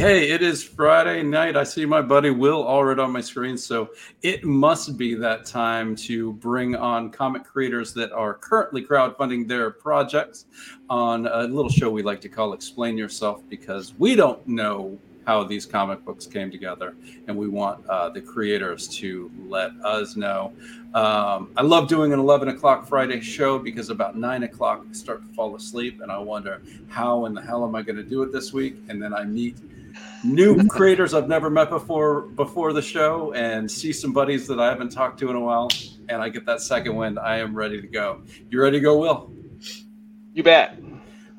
Hey, it is Friday night. I see my buddy Will already on my screen. So it must be that time to bring on comic creators that are currently crowdfunding their projects on a little show we like to call Explain Yourself because we don't know how these comic books came together and we want uh, the creators to let us know. Um, I love doing an 11 o'clock Friday show because about 9 o'clock I start to fall asleep and I wonder how in the hell am I going to do it this week? And then I meet new creators I've never met before before the show and see some buddies that I haven't talked to in a while. And I get that second wind. I am ready to go. You ready to go, Will? You bet.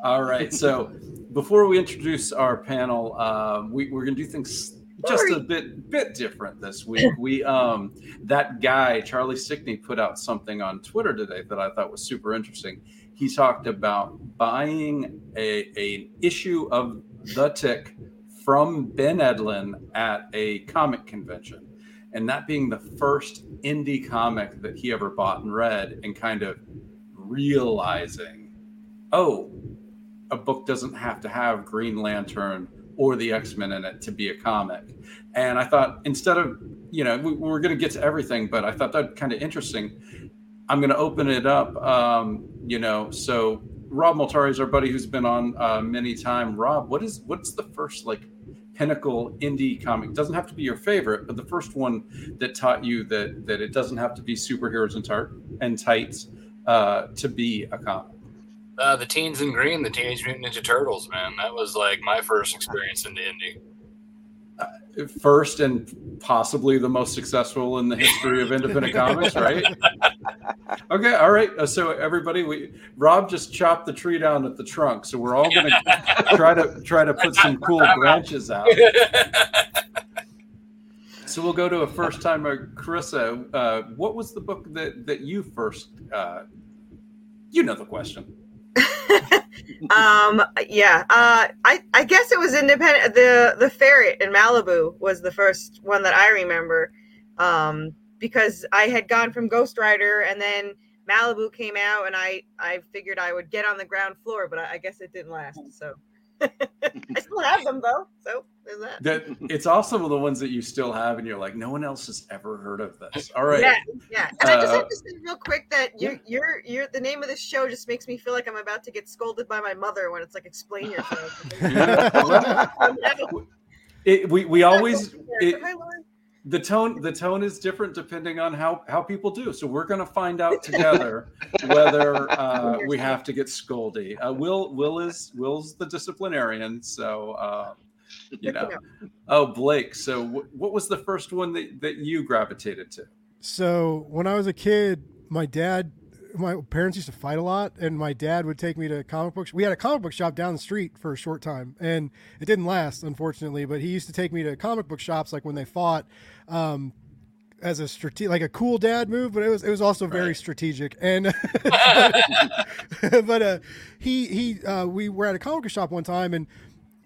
All right. So before we introduce our panel, uh, we, we're going to do things just a bit bit different this week. We um that guy Charlie Stickney put out something on Twitter today that I thought was super interesting. He talked about buying a a issue of The Tick from Ben Edlund at a comic convention, and that being the first indie comic that he ever bought and read, and kind of realizing, oh, a book doesn't have to have Green Lantern or the X Men in it to be a comic. And I thought instead of, you know, we, are going to get to everything, but I thought that kind of interesting. I'm going to open it up, um, you know. So Rob Multari is our buddy who's been on uh, many time. Rob, what is what's the first like pinnacle indie comic? It doesn't have to be your favorite, but the first one that taught you that that it doesn't have to be superheroes and tart and tights uh, to be a comic. Uh, the Teens in Green, the Teenage Mutant Ninja Turtles, man. That was like my first experience in the indie. Uh, first and possibly the most successful in the history of independent comics, right? Okay, all right. Uh, so everybody, we Rob just chopped the tree down at the trunk, so we're all going to try to try to put some cool branches out. So we'll go to a first timer, Carissa. Uh, what was the book that that you first? Uh, you know the question. um yeah uh i i guess it was independent the the ferret in malibu was the first one that i remember um because i had gone from ghost rider and then malibu came out and i i figured i would get on the ground floor but i, I guess it didn't last so i still have them though so there's that. that it's also the ones that you still have and you're like no one else has ever heard of this. All right. Yeah yeah. And uh, i just have to say real quick that you're you're you're the name of this show just makes me feel like i'm about to get scolded by my mother when it's like explain yourself. It, we, we always it, the tone the tone is different depending on how how people do so we're going to find out together whether uh, we have to get scoldy uh, will will is will's the disciplinarian so uh, you know oh blake so w- what was the first one that, that you gravitated to so when i was a kid my dad my parents used to fight a lot, and my dad would take me to comic books. We had a comic book shop down the street for a short time, and it didn't last, unfortunately. But he used to take me to comic book shops, like when they fought, um, as a strate- like a cool dad move, but it was it was also very Right. strategic. And but uh, he he uh, we were at a comic shop one time, and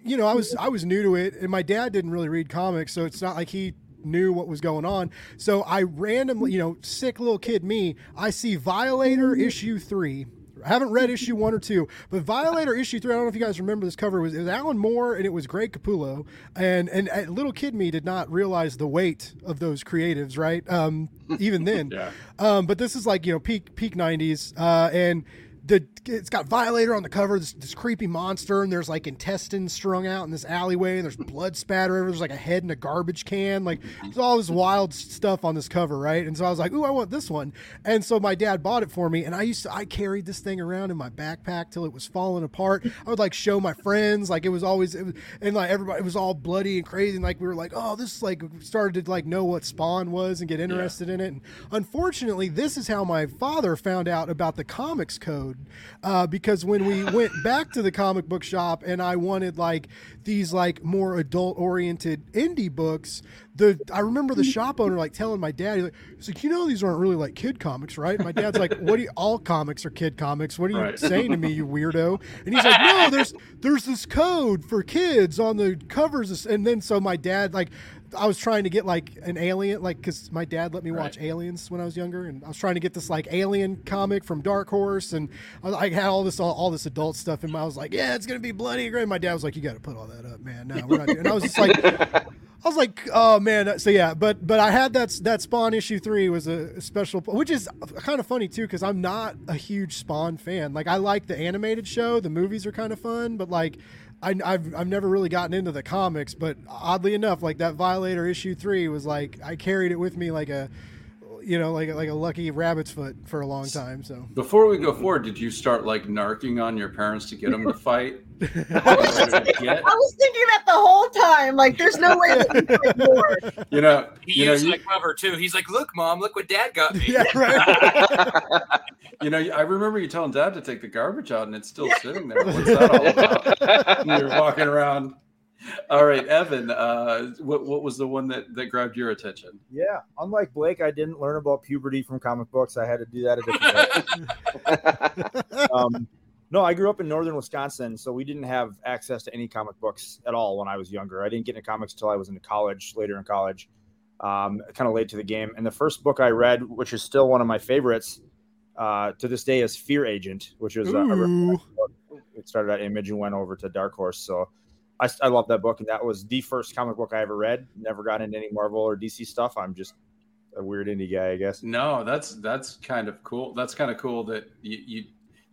you know I was I was new to it, and my dad didn't really read comics, so it's not like he knew what was going on. So I randomly, you know, sick little kid me, I see Violator issue three. I haven't read issue one or two, but Violator issue three. I don't know if you guys remember this cover. It was, it was Alan Moore and it was Greg Capullo, and and uh, little kid me did not realize the weight of those creatives, right? Um, even then, Yeah. um, but this is like you know peak peak '90s, uh, and the it's got Violator on the cover, this, this creepy monster, and there's like intestines strung out in this alleyway, and there's blood spatter. There's like a head in a garbage can, like there's all this wild stuff on this cover, right? And so I was like, ooh, I want this one, and so my dad bought it for me, and I used to I carried this thing around in my backpack till it was falling apart. I would like show my friends, like it was always, it was, and like everybody, it was all bloody and crazy, and like we were like, oh, this is like started to like know what Spawn was and get interested in it. And unfortunately, this is how my father found out about the comics code, uh, because when we went back to the comic book shop and I wanted like these like more adult oriented indie books, the I remember the shop owner like telling my dad, he's like, he's like, you know, these aren't really like kid comics, right? My dad's like, what do you, all comics are kid comics? What are you Right. saying to me, you weirdo? And he's like, no, there's there's this code for kids on the covers, and then so my dad like. I was trying to get like an alien, like because my dad let me watch Right. Aliens when I was younger, and I was trying to get this like alien comic from Dark Horse, and I, I had all this all, all this adult stuff, and I was like, yeah, it's gonna be bloody great. My dad was like, you got to put all that up, man. No, we're not. Doing. And I was just like, I was like, oh man. So yeah, but but I had that that Spawn issue three was a special, which is kind of funny too because I'm not a huge Spawn fan. Like I like the animated show, the movies are kind of fun, but like. I, I've, I've never really gotten into the comics, but oddly enough, like that Violator issue three was like I carried it with me like a, you know, like like a lucky rabbit's foot for a long time. So Before we go forward, did you start like narking on your parents to get them to fight? I was thinking that the whole time. Like, there's no way that you could more. You know, He you know, used you, that cover too. He's like, "Look, mom, look what dad got me." yeah, right. you know, I remember you telling dad to take the garbage out, and it's still sitting there. What's that all about? You're walking around. All right, Evan. Uh, what what was the one that that grabbed your attention? Yeah, unlike Blake, I didn't learn about puberty from comic books. I had to do that a different way. um, no, I grew up in northern Wisconsin, so we didn't have access to any comic books at all when I was younger. I didn't get into comics until I was in college, later in college, um, kind of late to the game. And the first book I read, which is still one of my favorites uh, to this day, is Fear Agent, which is uh, a Ooh. it started at Image and went over to Dark Horse. So I, I love that book, and that was the first comic book I ever read. Never got into any Marvel or DC stuff. I'm just a weird indie guy, I guess. No, that's that's kind of cool. That's kind of cool that you you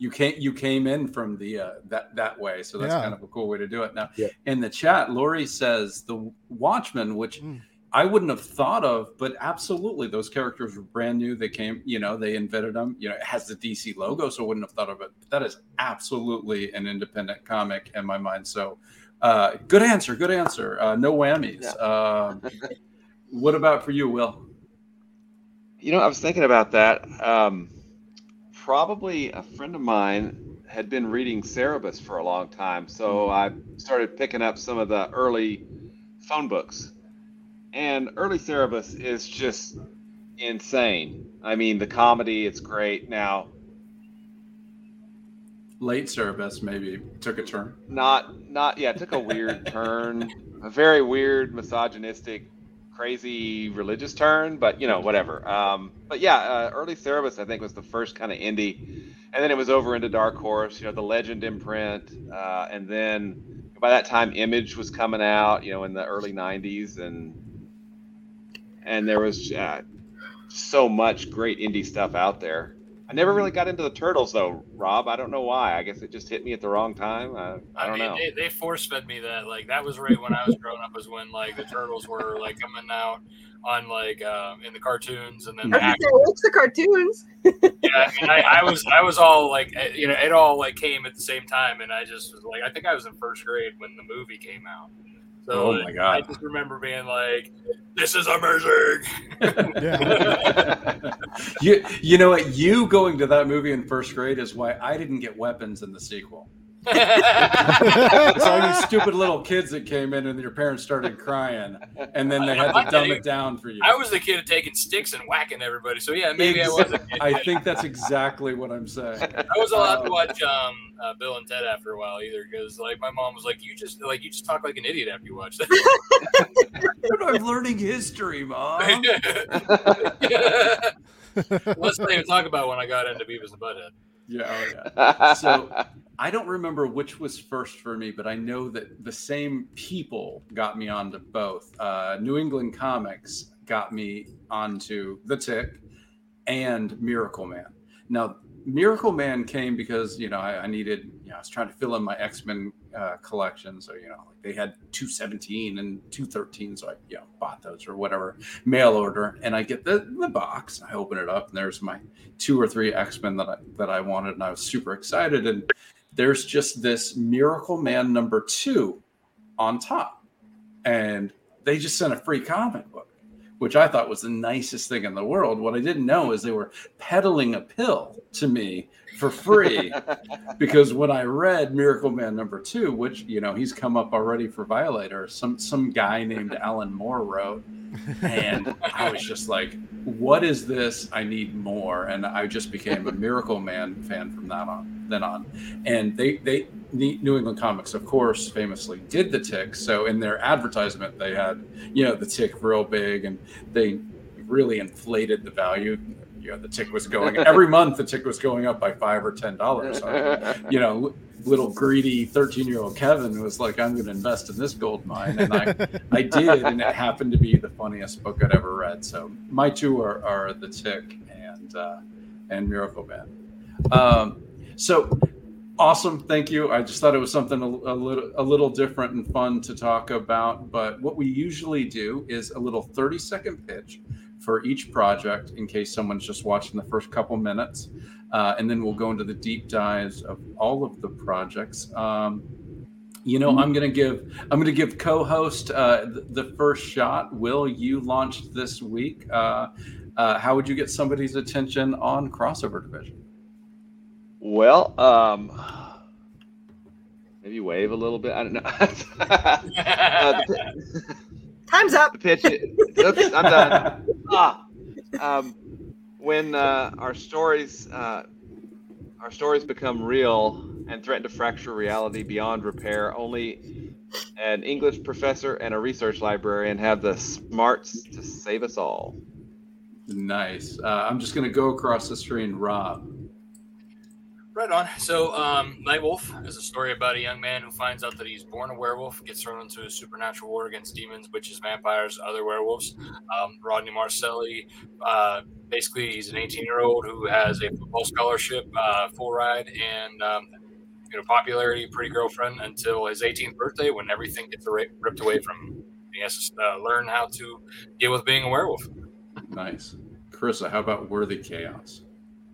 you came you came in from the uh, that that way. So that's Yeah. kind of a cool way to do it. Now, Yeah. in the chat, Lori says the Watchmen, which Mm. I wouldn't have thought of, but absolutely, those characters were brand new. They came, you know, they invented them. You know, it has the DC logo, so I wouldn't have thought of it. But that is absolutely an independent comic in my mind. So, uh, good answer, good answer. Uh, no whammies. Um, what about for you, Will? You know, I was thinking about that. Um, probably a friend of mine had been reading Cerebus for a long time, so mm-hmm. I started picking up some of the early phone books. And early Cerebus is just insane. I mean, the comedy, it's great. Now, Late Cerebus maybe took a turn. not not yeah, it took a weird turn, a very weird, misogynistic, crazy religious turn, but you know, whatever. Um, but yeah, uh, early Cerebus I think was the first kind of indie, and then it was over into Dark Horse, you know, the Legend imprint, uh, and then by that time Image was coming out, you know, in the early '90s, and and there was uh, so much great indie stuff out there. I never really got into the turtles though, Rob. I don't know why. I guess it just hit me at the wrong time. I, I don't mean, know. They, they force fed me that. Like that was right when I was growing up. Was when like the turtles were like coming out on like um, in the cartoons, and then the I was act- gonna say, what's the cartoons? yeah. I, mean, I, I was I was all like eh, you know it all like came at the same time, and I just was like I think I was in first grade when the movie came out. So Oh my God. I just remember being like, "This is amazing." Yeah. you you know what? You going to that movie in first grade is why I didn't get weapons in the sequel. It's all you stupid little kids that came in and your parents started crying, and then they had to dumb it down for you. I was the kid taking sticks and whacking everybody. So yeah, maybe I was a kid. I think that's exactly what I'm saying. I wasn't allowed to watch um, uh, Bill and Ted after a while either, because like my mom was like, "You just like you just talk like an idiot after you watch that." I'm learning history, mom. Let's not even talk about when I got into Beavis and Butthead. Yeah, oh yeah. So I don't remember which was first for me, but I know that the same people got me onto both. Uh, New England Comics got me onto The Tick and Miracle Man. Now, Miracle Man came because you know I, I needed, you know, I was trying to fill in my X Men uh, collection, so you know they had two seventeen and two thirteen, so I you know bought those or whatever mail order, and I get the the box, I open it up, and there's my two or three X Men that I that I wanted, and I was super excited, and there's just this Miracle Man number two on top, and they just sent a free comic book which I thought was the nicest thing in the world. What I didn't know is they were peddling a pill to me for free because when I read Miracle Man number two, which you know he's come up already for Violator, some some guy named Alan Moore wrote, and I was just like, "What is this? I need more!" And I just became a Miracle Man fan from that on then on. And they they New England Comics, of course, famously did the Tick. So in their advertisement, they had you know the Tick real big, and they really inflated the value. You know, the Tick was going every month. The Tick was going up by five or ten dollars. So, you know, little greedy thirteen-year-old Kevin was like, "I'm going to invest in this gold mine," and I, I did, and it happened to be the funniest book I'd ever read. So my two are, are the Tick and uh, and Miracle Man. Um, so awesome thank you. I just thought it was something a, a, little a little different and fun to talk about but what we usually do is a little 30 second pitch for each project in case someone's just watching the first couple minutes uh, and then we'll go into the deep dives of all of the projects. Um, you know i'm to give i'm to give co-host uh, the, the first shot. Will you launched this week. Uh, uh, how would you get somebody's attention on crossover division Well, um, maybe wave a little bit. I don't know. uh, the, Time's up. the pitch. Oops, I'm done. Ah, um, when uh, our stories, uh, our stories become real and threaten to fracture reality beyond repair, only an English professor and a research librarian have the smarts to save us all. Nice. Uh, I'm just going to go across the screen, Rob. Right on. So, um, Nightwolf is a story about a young man who finds out that he's born a werewolf, gets thrown into a supernatural war against demons, witches, vampires, other werewolves. Um, Rodney Marcelli, uh, basically, he's an 18 year old who has a football scholarship, uh, full ride, and um, you know popularity, pretty girlfriend until his 18th birthday when everything gets ri- ripped away from him. He has to uh, learn how to deal with being a werewolf. Nice. Carissa, how about Worthy Chaos?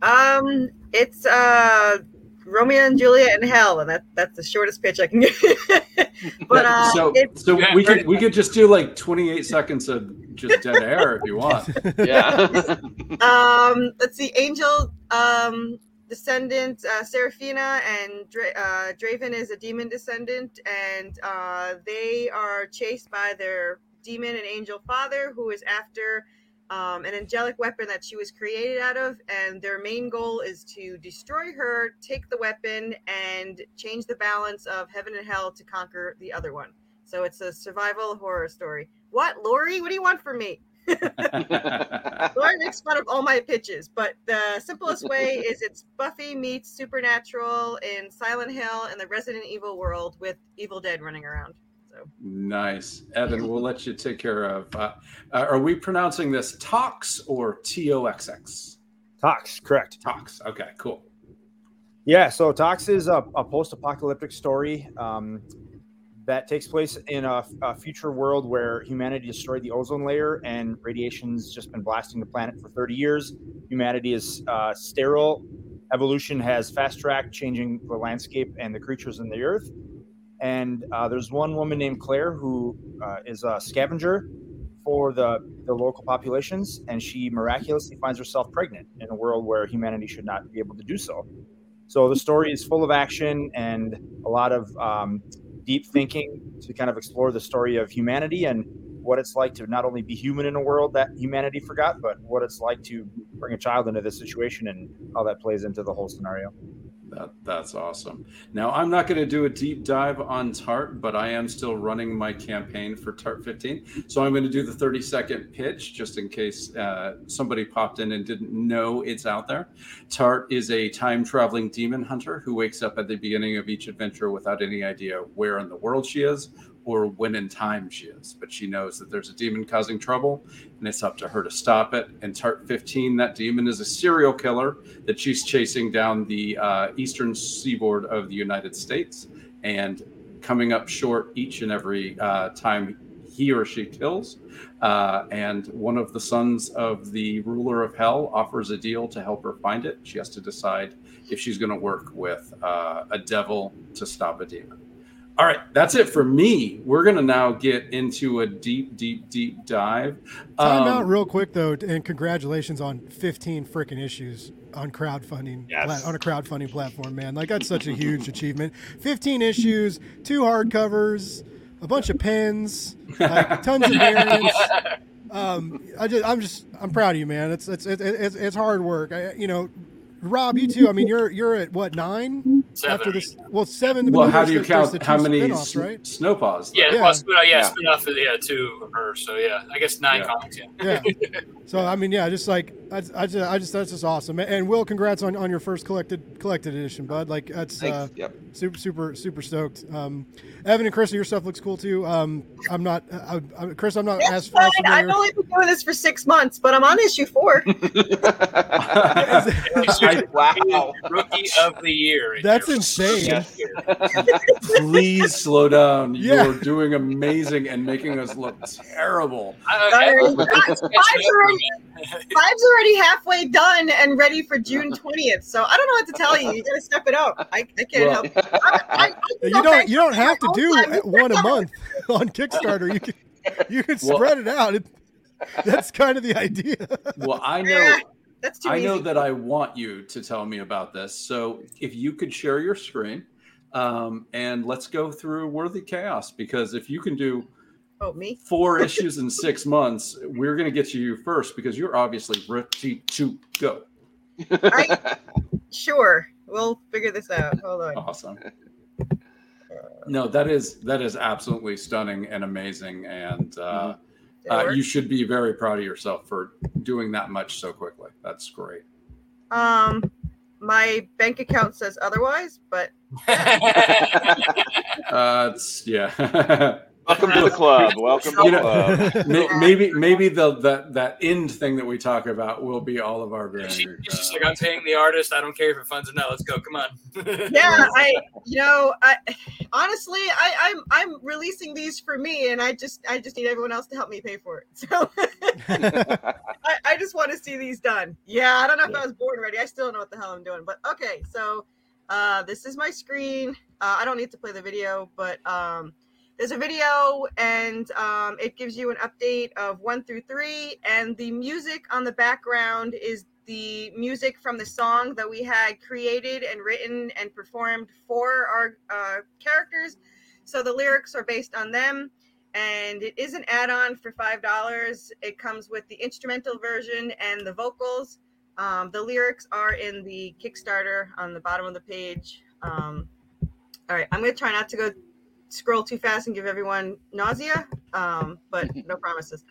Um, it's uh Romeo and Juliet in Hell, and that that's the shortest pitch I can give. but uh, so it's so we pretty could we could just do like 28 seconds of just dead air if you want. Yeah. um let's see angel um descendant uh, Seraphina and Dra- uh, Draven is a demon descendant and uh, they are chased by their demon and angel father who is after um, an angelic weapon that she was created out of and their main goal is to destroy her take the weapon and change the balance of heaven and hell to conquer the other one. So it's a survival horror story. What lori? What do you want from me? Lori makes fun of all my pitches, but the simplest way is it's Buffy meets Supernatural in Silent Hill and the Resident Evil world with Evil Dead running around. So nice. Evan, we'll let you take care of. Uh, uh, are we pronouncing this Tox or T O X X? Tox, correct. Tox. Okay, cool. Yeah, so Tox is a, a post-apocalyptic story um, that takes place in a, a future world where humanity destroyed the ozone layer and radiation's just been blasting the planet for 30 years. Humanity is uh, sterile. Evolution has fast-tracked, changing the landscape and the creatures in the earth. And uh, there's one woman named Claire who uh, is a scavenger for the, the local populations, and she miraculously finds herself pregnant in a world where humanity should not be able to do so. So the story is full of action and a lot of um, deep thinking to kind of explore the story of humanity and what it's like to not only be human in a world that humanity forgot, but what it's like to bring a child into this situation and how that plays into the whole scenario. That, that's awesome. Now, I'm not going to do a deep dive on TART, but I am still running my campaign for TART 15. So I'm going to do the 30 second pitch just in case uh, somebody popped in and didn't know it's out there. TART is a time traveling demon hunter who wakes up at the beginning of each adventure without any idea where in the world she is or when in time she is, but she knows that there's a demon causing trouble and it's up to her to stop it. And Tart 15, that demon is a serial killer that she's chasing down the uh, eastern seaboard of the United States and coming up short each and every uh, time he or she kills. Uh, and one of the sons of the ruler of hell offers a deal to help her find it. She has to decide if she's going to work with uh, a devil to stop a demon. All right, that's it for me. We're gonna now get into a deep, deep, deep dive. Time um, out real quick though, and congratulations on 15 freaking issues on crowdfunding yes. on a crowdfunding platform, man. Like that's such a huge achievement. 15 issues, two hardcovers, a bunch of pens, like tons of variants. Um, I just, I'm just, I'm proud of you, man. It's, it's, it's, it's hard work. I, you know, Rob, you too. I mean, you're you're at what nine seven. after this? Well, seven. Well, how do you count how many s- right? snowpaws? Yeah, Yeah. well, spin, yeah, Yeah. spin off of yeah, two of her. So yeah, I guess nine Yeah. comics. Yeah. Yeah. So I mean, yeah, just like I, I just, I just that's just awesome. And Will, congrats on, on your first collected collected edition, bud. Like that's uh, Yep. super super super stoked. Um, Evan and Chris, your stuff looks cool too. Um, I'm not, I, I, Chris, I'm not It's as, fine. as I've only been doing this for six months, but I'm on issue four. wow. Rookie of the year. in That's insane. Yes. Please slow down. Yeah. You're doing amazing and making us look terrible. Sorry. Five's already, five's already halfway done and ready for June 20th. So I don't know what to tell you. You got to step it up. I, I can't Well, help. I, I, I You can go don't back you don't have to do one a month on Kickstarter. You can you can Well- spread it out. It, that's kind of the idea. Well, I know. That's too I easy. know that I want you to tell me about this. So if you could share your screen, um, and let's go through Worthy Chaos because if you can do oh, me? four issues in six months, we're going to get to you first because you're obviously ready to go. Sure. We'll figure this out. Hold on. Awesome. No, that is that is absolutely stunning and amazing, and uh, it uh, you should be very proud of yourself for doing that much so quickly. That's great. Um, my bank account says otherwise, but Uh, it's, yeah. Welcome to the club. Welcome to the club. May- maybe maybe the that that end thing that we talk about will be all of our She, very. she's just like, I'm paying the artist. I don't care if it funds or not. Let's go. Come on. yeah, I, you know, I honestly, I, I'm, I'm releasing these for me, and I just, I just need everyone else to help me pay for it. So I, I just want to see these done. Yeah, I don't know if I was born ready. I still don't know what the hell I'm doing, but okay. So uh, this is my screen. Uh, I don't need to play the video, but um, there's a video, and um, it gives you an update of one through three, and the music on the background is the music from the song that we had created and written and performed for our uh, characters. So the lyrics are based on them, and it is an add-on for five dollars. It comes with the instrumental version and the vocals. Um, the lyrics are in the Kickstarter on the bottom of the page. Um, all right, I'm gonna try not to go scroll too fast and give everyone nausea, um, but no promises.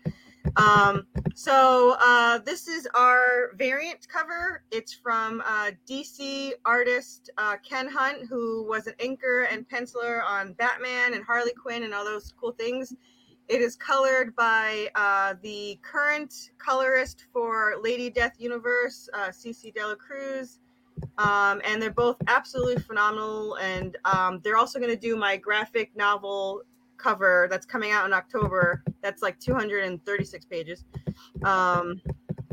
Um, so uh, this is our variant cover. It's from uh, DC artist uh, Ken Hunt, who was an inker and penciler on Batman and Harley Quinn and all those cool things. It is colored by uh, the current colorist for Lady Death Universe, uh, CC Dela Cruz. Um, and they're both absolutely phenomenal. And um, they're also going to do my graphic novel cover that's coming out in October. That's like 236 pages. Um,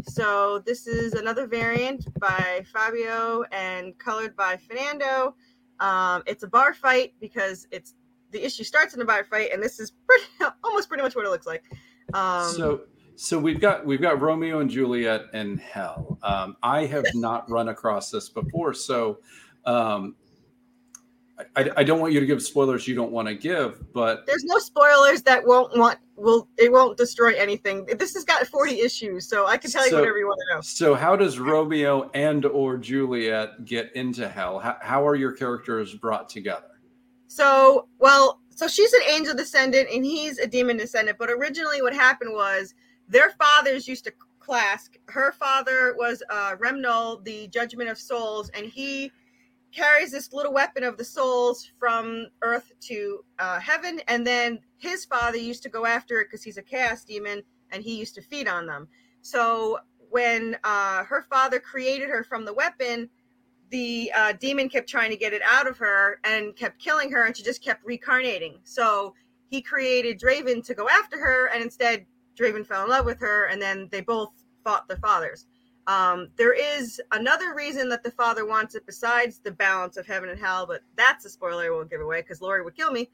so this is another variant by Fabio and colored by Fernando. Um, it's a bar fight because it's the issue starts in a bar fight, and this is pretty, almost pretty much what it looks like. Um, so so we've got we've got Romeo and Juliet and Hell. Um, I have not run across this before, so um, I, I don't want you to give spoilers you don't want to give, but there's no spoilers that won't want will it won't destroy anything. This has got 40 issues, so I can tell you whatever you want to know. so how does Romeo and or Juliet get into Hell? How, how are your characters brought together? So, well, so she's an angel descendant and he's a demon descendant. But originally, what happened was their fathers used to clash. Her father was uh, Remnol, the Judgment of Souls, and he carries this little weapon of the souls from Earth to uh, heaven. And then his father used to go after it because he's a chaos demon and he used to feed on them. So when uh, her father created her from the weapon, the uh, demon kept trying to get it out of her and kept killing her, and she just kept reincarnating. So he created Draven to go after her, and instead Draven fell in love with her, and then they both fought their fathers. Um, there is another reason that the father wants it besides the balance of heaven and hell, but that's a spoiler I won't give away because Lori would kill me.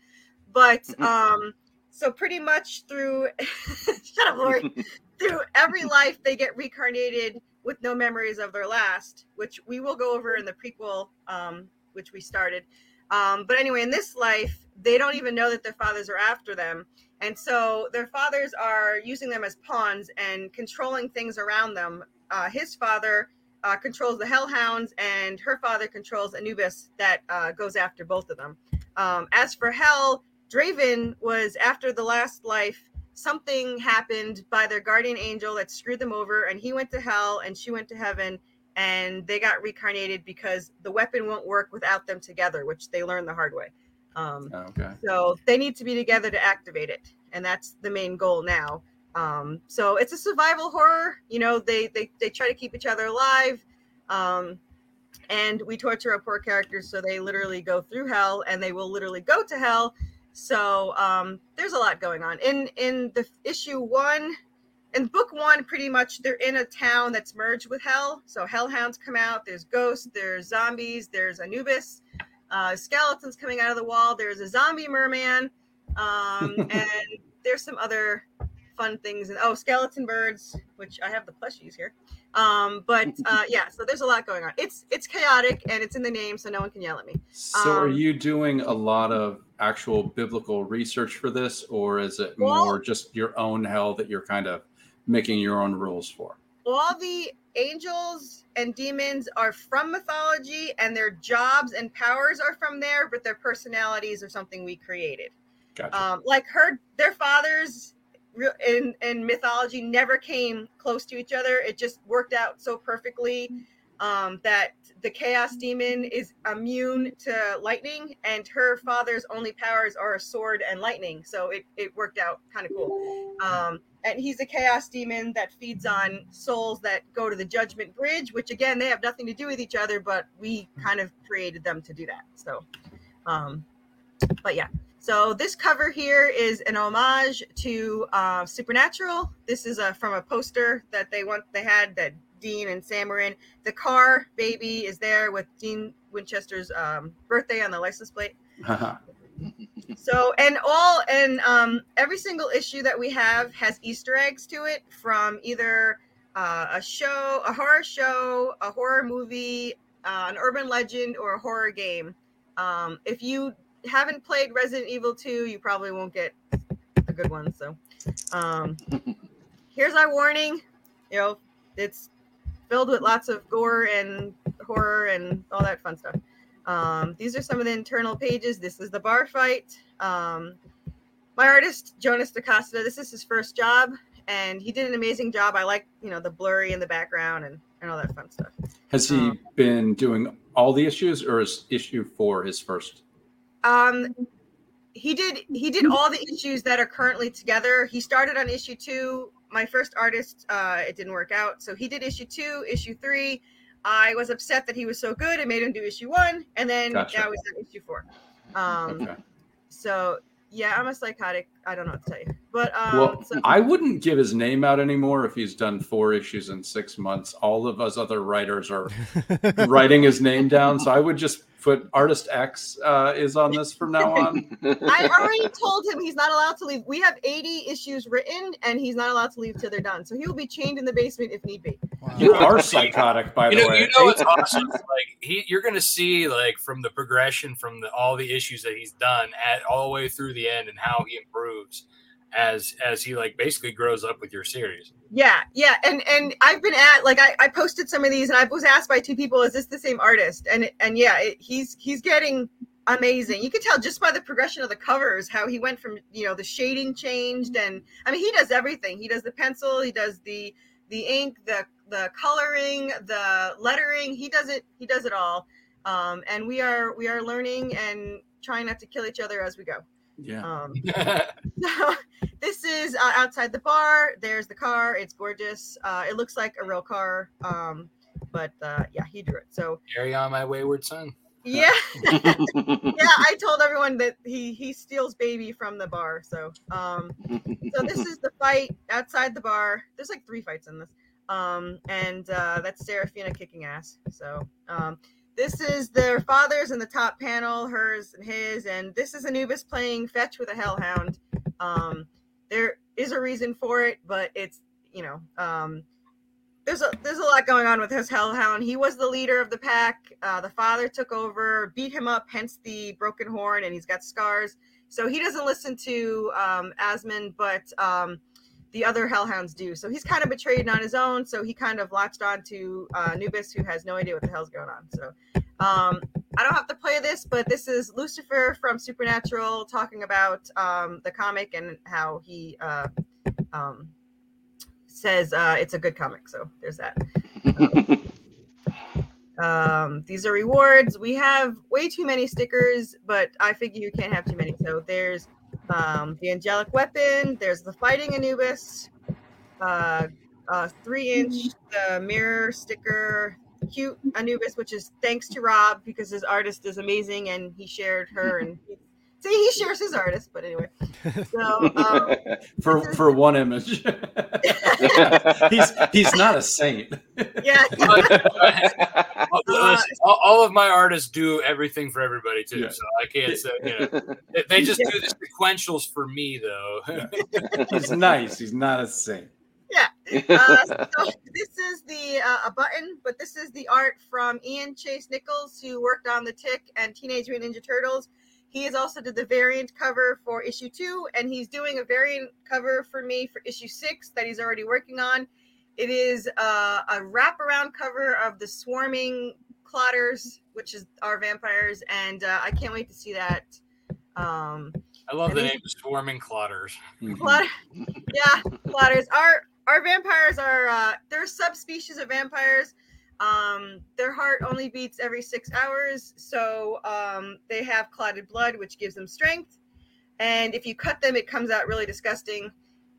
But um, so pretty much through shut up, Lori. through every life they get reincarnated with no memories of their last, which we will go over in the prequel, um, which we started. Um, but anyway, in this life, they don't even know that their fathers are after them. And so their fathers are using them as pawns and controlling things around them. Uh, his father uh, controls the Hellhounds, and her father controls Anubis that uh, goes after both of them. Um, as for Hell, Draven was after the last life. Something happened by their guardian angel that screwed them over, and he went to hell and she went to heaven, and they got reincarnated because the weapon won't work without them together, which they learned the hard way. Um, Okay. so they need to be together to activate it, and that's the main goal now. Um, so it's a survival horror. You know, they they they try to keep each other alive, um, and we torture our poor characters so they literally go through hell, and they will literally go to hell. So um, there's a lot going on in in the issue one. In book one, pretty much they're in a town that's merged with hell. So hellhounds come out. There's ghosts. There's zombies. There's Anubis uh, skeletons coming out of the wall. There's a zombie merman, um, and there's some other fun things. And oh, skeleton birds, which I have the plushies here. Um, but uh, yeah, so there's a lot going on. It's it's chaotic and it's in the name, so no one can yell at me. So are Um, you doing a lot of actual biblical research for this, or is it Well- more just your own hell that you're kind of making your own rules for? all the angels and demons are from mythology and their jobs and powers are from there but their personalities are something we created. Gotcha. um, like her their fathers in in mythology never came close to each other. It just worked out so perfectly um, that the chaos demon is immune to lightning and her father's only powers are a sword and lightning. So it, it worked out kind of cool. Um, and he's a chaos demon that feeds on souls that go to the judgment bridge which again they have nothing to do with each other but we kind of created them to do that so um but yeah. So this cover here is an homage to uh, supernatural. This is a, from a poster that they want they had that dean and sam were in. The car baby is there with dean winchester's um, birthday on the license plate so and all and um every single issue that we have has easter eggs to it from either uh, a show a horror show a horror movie uh, an urban legend or a horror game. Um if you haven't played resident evil 2 you probably won't get a good one so um here's our warning you know it's filled with lots of gore and horror and all that fun stuff um, these are some of the internal pages. This is the bar fight. Um, my artist, Jonas DaCosta, this is his first job, and he did an amazing job. I like, you know, the blurry in the background and, and all that fun stuff. Has he um, been doing all the issues, or is issue four his first? Um, he did he did all the issues that are currently together. He started on issue two. My first artist, uh, it didn't work out, so he did issue two, issue three. I was upset that he was so good. I made him do issue one, and then Gotcha. now he's issue four. Um, Okay. So yeah, I'm a psychotic. I don't know what to tell you. But um, Well, so- I wouldn't give his name out anymore if he's done four issues in six months. All of us other writers are writing his name down, so I would just put artist X uh, is on this from now on. I already told him he's not allowed to leave. We have 80 issues written, and he's not allowed to leave till they're done. So he will be chained in the basement if need be. You are psychotic, by you the know, way. you know what's awesome? Like he, you're gonna see like from the progression from the, all the issues that he's done at all the way through the end and how he improves as as he like basically grows up with your series. Yeah, yeah, and and I've been at like I, I posted some of these, and I was asked by two people, "Is this the same artist?" And and yeah, it, he's he's getting amazing. You can tell just by the progression of the covers how he went from you know the shading changed, and I mean he does everything. He does the pencil, he does the the ink, the the coloring, the lettering. He does it. He does it all. Um, and we are we are learning and trying not to kill each other as we go. Yeah. Um, so this is uh, outside the bar. There's the car. It's gorgeous. Uh, it looks like a real car. Um, but uh, yeah, he drew it. So Carry on, my wayward son. yeah, yeah. I told everyone that he he steals baby from the bar. So um, so this is the fight outside the bar. There's like three fights in this. Um, and uh, that's Serafina kicking ass. So um, this is their fathers in the top panel, hers and his, and this is Anubis playing fetch with a hellhound. Um, there is a reason for it, but it's you know um, there's a there's a lot going on with his hellhound. He was the leader of the pack. Uh, the father took over, beat him up, hence the broken horn, and he's got scars. So he doesn't listen to um, Asmund, but um, the other hellhounds do. So he's kind of betrayed on his own. So he kind of latched on to uh, Anubis, who has no idea what the hell's going on. So um, I don't have to play this, but this is Lucifer from Supernatural talking about um, the comic and how he uh, um, says uh, it's a good comic. So there's that. Um, these are rewards. We have way too many stickers, but I figure you can't have too many. So there's um, the angelic weapon. There's the fighting Anubis. Uh, uh, three inch the mirror sticker. Cute Anubis, which is thanks to Rob because his artist is amazing and he shared her and see he shares his artist. But anyway, so um, for for one image. he's he's not a saint. yeah, All- listen, all, all of my artists do everything for everybody too, Yeah. so I can't say. You know, they- they just do the sequentials for me though. He's nice. He's not a saint. yeah. Uh, so this is the uh, a button, but this is the art from Ian Chase Nichols, who worked on the Tick and Teenage Mutant Ninja Turtles. He has also did the variant cover for issue two, and he's doing a variant cover for me for issue six that he's already working on. It is uh, a wraparound cover of the swarming clotters, which is our vampires, and uh, I can't wait to see that. Um, I love the name Swarming Clotters. Clot- yeah, clotters. Our our vampires are uh, they're subspecies of vampires. Um, their heart only beats every six hours, so um, they have clotted blood, which gives them strength. And if you cut them, it comes out really disgusting.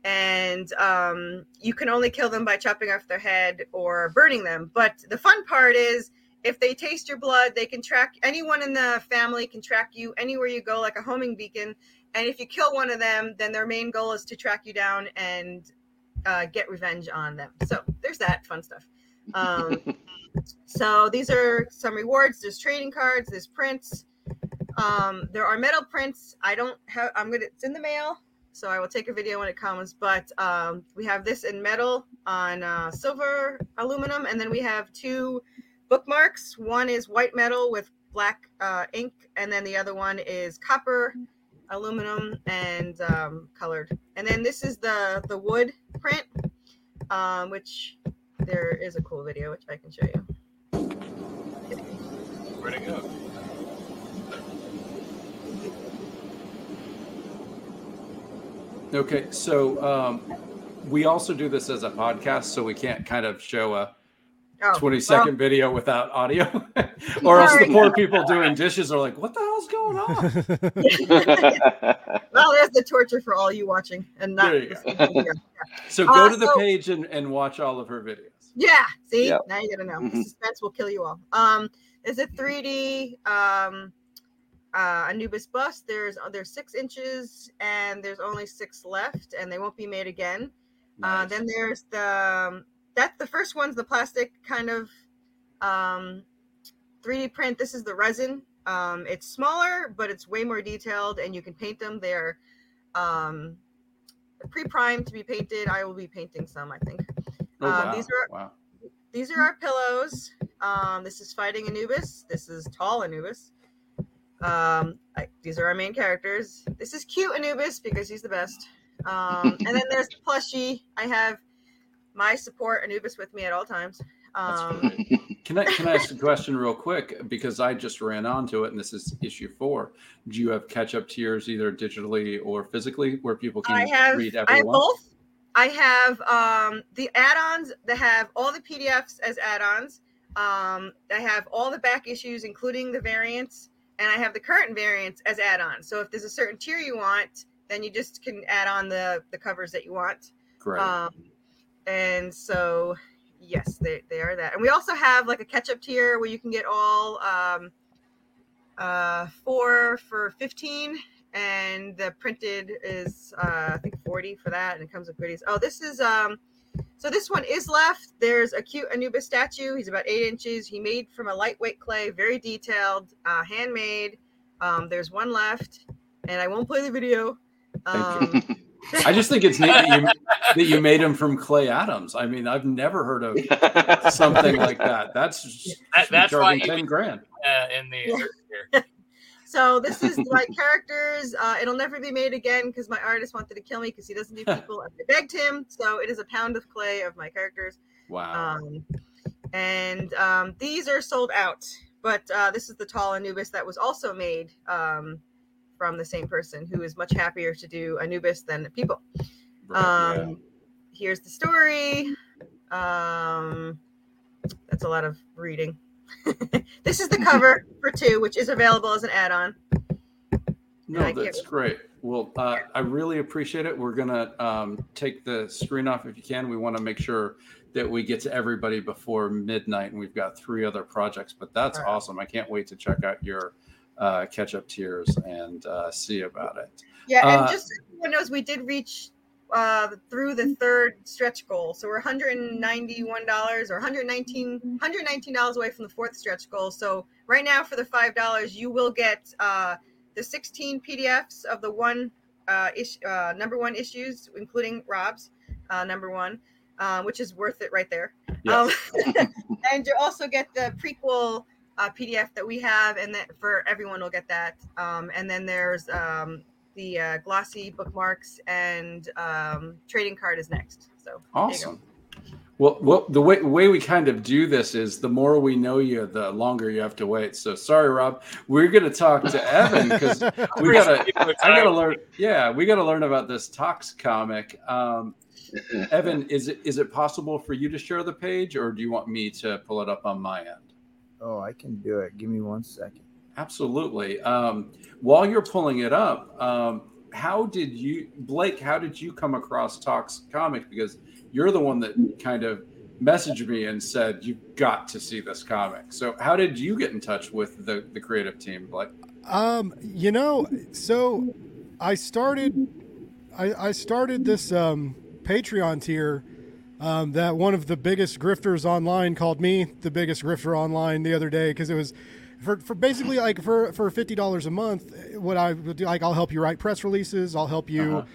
And um, you can only kill them by chopping off their head or burning them. But the fun part is, if they taste your blood, they can track anyone in the family can track you anywhere you go, like a homing beacon. And if you kill one of them, then their main goal is to track you down and uh, get revenge on them. So there's that fun stuff. Um, so these are some rewards. There's trading cards. There's prints. Um, there are metal prints. I don't have. I'm gonna. It's in the mail, so I will take a video when it comes. But um, we have this in metal on uh, silver, aluminum, and then we have two bookmarks. One is white metal with black uh, ink, and then the other one is copper aluminum and um, colored. And then this is the the wood print, um, which there is a cool video which I can show you. Where'd it go? Okay, so um, we also do this as a podcast, so we can't kind of show a Oh, 20 second video without audio, or else the poor people doing dishes are like, "What the hell's going on?" well, there's the torture for all you watching and not. Go. listening to the. So go Uh, to the so- page and, and watch all of her videos. Yeah, see, Yep. now you gotta know. Mhm. Suspense will kill you all. Um, is it 3D? Um, uh, Anubis bust. There's uh, there's six inches, and there's only six left, and they won't be made again. Uh, then there's the um, that's the first one's the plastic kind of um, 3D print. This is the resin. Um, it's smaller, but it's way more detailed, and you can paint them. They're um, pre-primed to be painted. I will be painting some, I think. Oh, um, wow. these are wow. these are our pillows. Um, this is fighting Anubis. This is tall Anubis. Um, I, these are our main characters. This is cute Anubis because he's the best. Um, and then there's the plushie. I have my support Anubis with me at all times. Um. Can I can I ask a question real quick because I just ran onto it and this is issue four. Do you have catch up tiers either digitally or physically where people can I have read I have everyone? both. I have um, the add-ons that have all the PDFs as add-ons. Um, I have all the back issues, including the variants, and I have the current variants as add-ons. So if there's a certain tier you want, then you just can add on the the covers that you want. Great. Um, and so yes, they, they are that. And we also have like a catch-up tier where you can get all um, uh, four for 15 and the printed is uh, I think 40 for that and it comes with goodies. Oh, this is um so this one is left. There's a cute Anubis statue. He's about eight inches. He made from a lightweight clay, very detailed, uh, handmade. Um, there's one left, and I won't play the video. Thank Um, I just think it's neat that you that you made him from Clay Adams. I mean, I've never heard of something like that. That's just That- that's why charging you- ten grand. uh, in the Yeah. So this is my characters. Uh, it'll never be made again because my artist wanted to kill me because he doesn't do people. and I begged him. So it is a pound of clay of my characters. Wow. Um, and um, these are sold out. But uh, this is the tall Anubis that was also made um, from the same person who is much happier to do Anubis than people. Right, yeah. Um, Here's the story. Um, that's a lot of reading. this is the cover for two, which is available as an add-on. No, that's great. Well, uh, I really appreciate it. We're gonna um, take the screen off if you can. We want to make sure that we get to everybody before midnight, and we've got three other projects. But that's right. awesome. I can't wait to check out your uh, catch-up tiers and uh, see about it. Yeah, and Uh, just so everyone knows, we did reach uh, through the third stretch goal. So we're $191 or $119, $119 away from the fourth stretch goal. So right now for the $5, you will get uh, the 16 PDFs of the one uh, ish, uh, number one issues, including Rob's uh, number one, uh, which is worth it right there. Yes. Um, and you also get the prequel uh, PDF that we have, and that for everyone will get that. Um, and then there's um, the uh, glossy bookmarks and um, trading card is next. So there you go. Awesome. Well, well, the way way we kind of do this is the more we know you, the longer you have to wait. So sorry, Rob. We're going to talk to Evan because we got to. I got to learn. Yeah, we got to learn about this Tox comic. Um, Evan, is it is it possible for you to share the page, or do you want me to pull it up on my end? Oh, I can do it. Give me one second. Absolutely. Um, while you're pulling it up, um, how did you, Blake? How did you come across Tox comic? Because you're the one that kind of messaged me and said you've got to see this comic. So how did you get in touch with the the creative team, Blake? Um, you know, so I started, I, I started this um, Patreon tier um, that one of the biggest grifters online called me the biggest grifter online the other day because it was for, for basically like for for fifty dollars a month. What I would do, like, I'll help you write press releases. I'll help you. Uh-huh.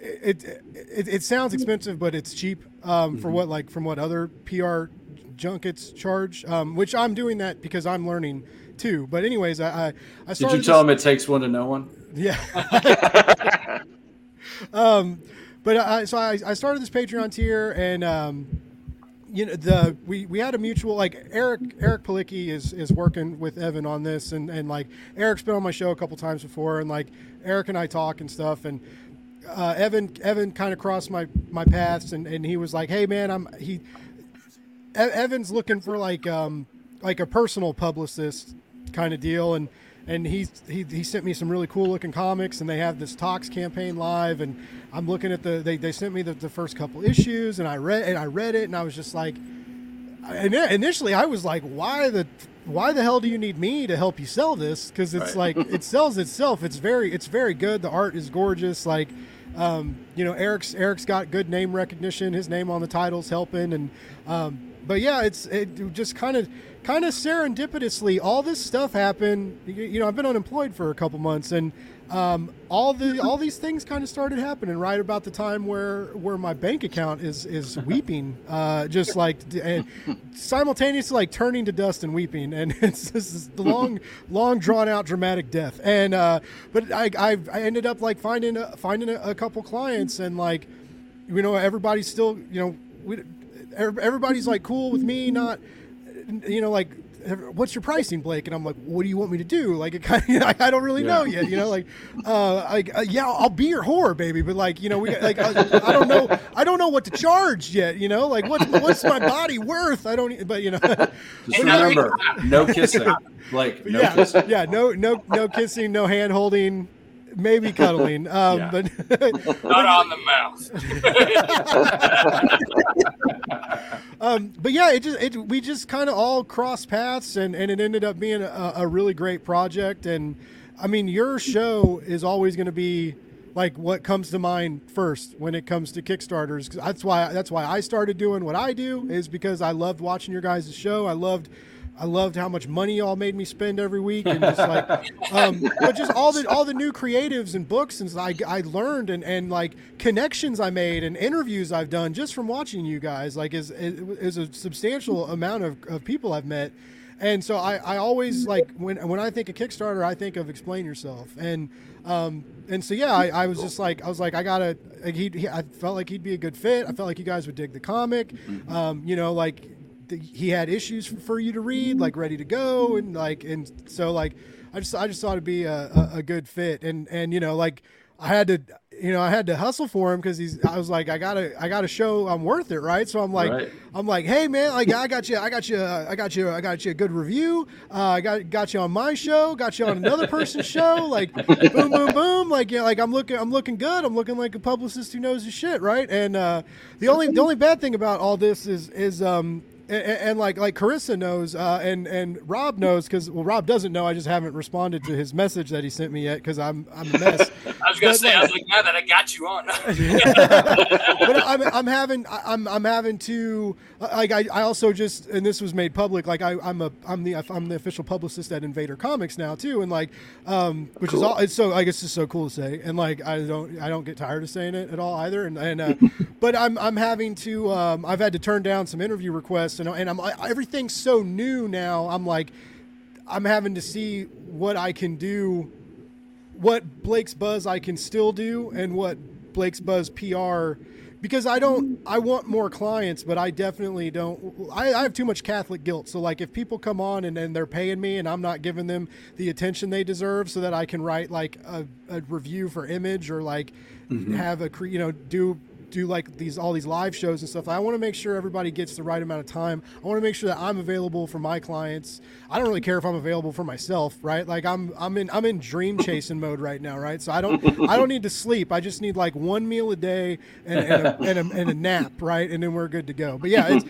It, it it sounds expensive, but it's cheap um, for what like from what other PR junkets charge. Um, which I'm doing that because I'm learning too. But anyways, I I, I Did you tell this- him it takes one to know one? yeah. um, but I, so I, I started this Patreon tier, and um, you know the we, we had a mutual like Eric Eric Palicki is is working with Evan on this, and and like Eric's been on my show a couple times before, and like Eric and I talk and stuff, and uh, Evan Evan kind of crossed my my paths, and and he was like, hey man, I'm he. Evan's looking for like um like a personal publicist kind of deal, and and he, he he sent me some really cool looking comics, and they have this Tox campaign live, and I'm looking at the they, they sent me the, the first couple issues, and I read and I read it, and I was just like, and initially I was like, why the why the hell do you need me to help you sell this? Because it's Right. like it sells itself. It's very it's very good. The art is gorgeous. Like, um, you know, Eric's Eric's got good name recognition. His name on the title's helping, and um, but yeah, it's it just kind of kind of serendipitously all this stuff happened. You, know, I've been unemployed for a couple months, and um, all the all these things kind of started happening right about the time where where my bank account is is weeping, uh, just like and simultaneously like turning to dust and weeping, and it's this is the long long drawn out dramatic death. And uh, but I I, I ended up like finding a, finding a, a couple clients, and like you know everybody's still you know we, everybody's like cool with me not you know like what's your pricing blake? And i'm like what do you want me to do? Like it kind of i don't really know yet you know like uh like uh, yeah i'll be your whore baby but like you know we like I, I don't know i don't know what to charge yet you know like what what's my body worth? I don't but you know. Just remember, no kissing. Like no yeah kissing. yeah no no no kissing no hand holding maybe cuddling um Yeah. but Not on the mouth. um, but yeah, it just it we just kind of all crossed paths, and and it ended up being a, a really great project. And I mean, your show is always going to be like what comes to mind first when it comes to Kickstarters. that's why that's why I started doing what I do is because I loved watching your guys' show. I loved. I loved how much money y'all made me spend every week, and just like, um, but just all the all the new creatives and books and I, I learned and, and like connections I made and interviews I've done just from watching you guys like is is a substantial amount of, of people I've met, and so I, I always like when when I think of Kickstarter I think of explain yourself. And um, and so yeah I, I was just like I was like I gotta like, he, he I felt like he'd be a good fit. I felt like you guys would dig the comic, um, you know like the, he had issues for, for you to read, like ready to go, and like and so like I just I just thought it'd be a, a, a good fit, and and you know like I had to you know I had to hustle for him because he's I was like I gotta I gotta show I'm worth it, right? So I'm like Right. I'm like hey man like I got you I got you I got you I got you a good review, uh, I got got you on my show, got you on another person's show, like boom boom boom, like yeah like I'm looking I'm looking good, I'm looking like a publicist who knows his shit, right? And uh, the only the only bad thing about all this is is um and, and like like Carissa knows, uh, and and Rob knows because well Rob doesn't know. I just haven't responded to his message that he sent me yet because I'm I'm a mess. I was gonna But, say, I was like, now that I got you on. but I'm, I'm having I'm I'm having to like I, I also just and this was made public like I I'm a I'm the I'm the official publicist at Invader Comics now too and like um which is all it's so I guess it's so cool to say and like I don't I don't get tired of saying it at all either and and uh, but I'm I'm having to um I've had to turn down some interview requests and and I'm everything's so new now I'm like I'm having to see what I can do what Blake's Buzz I can still do and what Blake's Buzz PR because I don't I want more clients but I definitely don't I, I have too much Catholic guilt. So like if people come on and, and they're paying me and I'm not giving them the attention they deserve so that I can write like a, a review for image or like mm-hmm. have a you know do do like these all these live shows and stuff. I want to make sure everybody gets the right amount of time. I want to make sure that I'm available for my clients. I don't really care if I'm available for myself, right? Like I'm I'm in I'm in dream chasing mode right now, right? So I don't I don't need to sleep. I just need like one meal a day and, and, a, and, a, and a nap, right? And then we're good to go. But yeah, it's,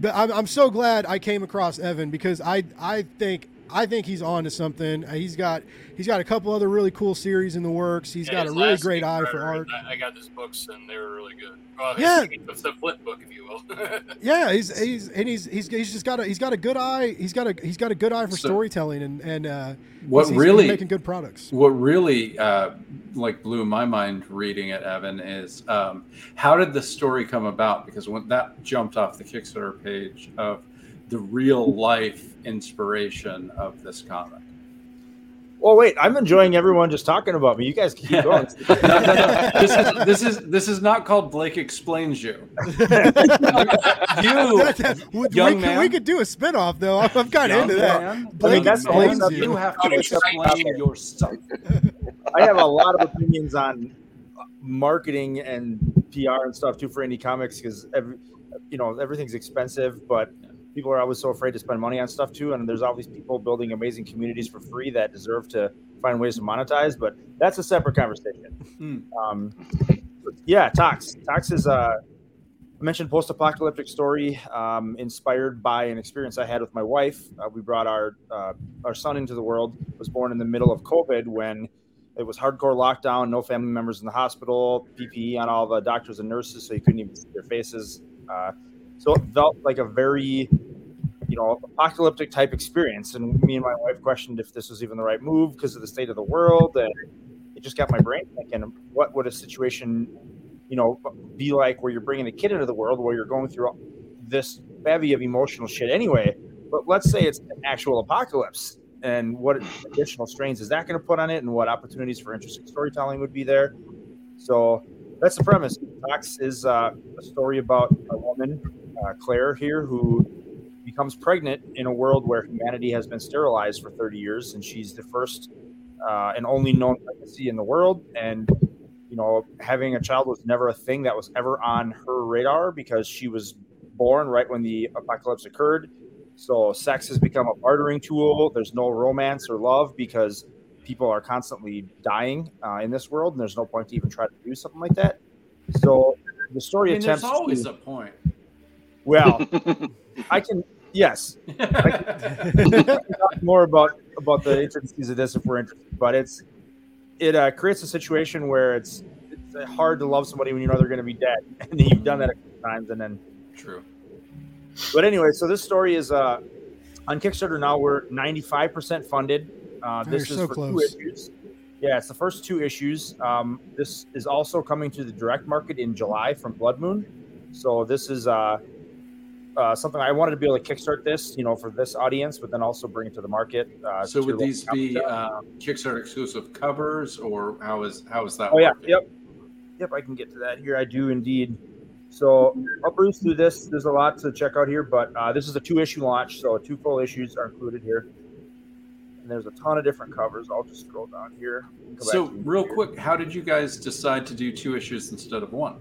but I'm, I'm so glad I came across Evan because I I think I think he's on to something. Uh, He's got he's got a couple other really cool series in the works. He's Yeah, got a really great eye for art. I got his books and they were really good. Well, Yeah. it's the flip book, if you will. Yeah, he's he's and he's he's he's just got a he's got a good eye. He's got a he's got a good eye for So- storytelling and and uh, What he's, he's really- making good products. What really uh, like blew my mind reading it, Evan, is um, how did the story come about? Because when that jumped off the Kickstarter page of the real life inspiration of this comic. Well, wait, I'm enjoying everyone just talking about me. You guys can keep going. no, no, no. This is this is this is not called Blake explains you. you, we, young we, man. could, we could do a spinoff though. I'm, I'm kind of young into that. man, Blake mean, that's explains you. you have to explain yourself. I have a lot of opinions on marketing and PR and stuff too for indie comics because every, you know, everything's expensive, but people are always so afraid to spend money on stuff too. And there's always people building amazing communities for free that deserve to find ways to monetize, but that's a separate conversation. Hmm. Um, yeah, Tox. Tox is uh, I mentioned post-apocalyptic story, um, inspired by an experience I had with my wife. Uh, we brought our uh, our son into the world. Was born in the middle of COVID when it was hardcore lockdown, no family members in the hospital, PPE on all the doctors and nurses, so you couldn't even see their faces. Uh, so it felt like a very, you know, apocalyptic type experience. And me and my wife questioned if this was even the right move because of the state of the world. And it just got my brain thinking, what would a situation, you know, be like where you're bringing a kid into the world where you're going through this bevy of emotional shit anyway. But let's say it's an actual apocalypse and what additional strains is that going to put on it and what opportunities for interesting storytelling would be there so that's the premise Tox is uh, a story about a woman uh, claire here who becomes pregnant in a world where humanity has been sterilized for 30 years and she's the first uh, and only known pregnancy in the world and you know having a child was never a thing that was ever on her radar because she was born right when the apocalypse occurred so sex has become a bartering tool. There's no romance or love because people are constantly dying uh, in this world, and there's no point to even try to do something like that. So the story I mean, attempts. There's always to, a point. Well, I can. Yes, I can talk more about about the intricacies of this if we're interested. But it's it uh, creates a situation where it's it's hard to love somebody when you know they're going to be dead, and you've done that a couple times, and then True. but anyway, so this story is uh, on Kickstarter now. We're 95% funded. Uh, Oh, this you're is so for close. two issues. Yeah, it's the first two issues. Um, this is also coming to the direct market in July from Blood Moon. So this is uh, uh, something I wanted to be able to kickstart this, you know, for this audience, but then also bring it to the market. Uh, So would these be uh, Kickstarter exclusive covers, or how is how is that? Oh yeah, yep, yep. I can get to that here. I do indeed. So I'll breeze through this. There's a lot to check out here, but uh, this is a two-issue launch, so two full issues are included here. And there's a ton of different covers. I'll just scroll down here. So real here. quick, how did you guys decide to do two issues instead of one?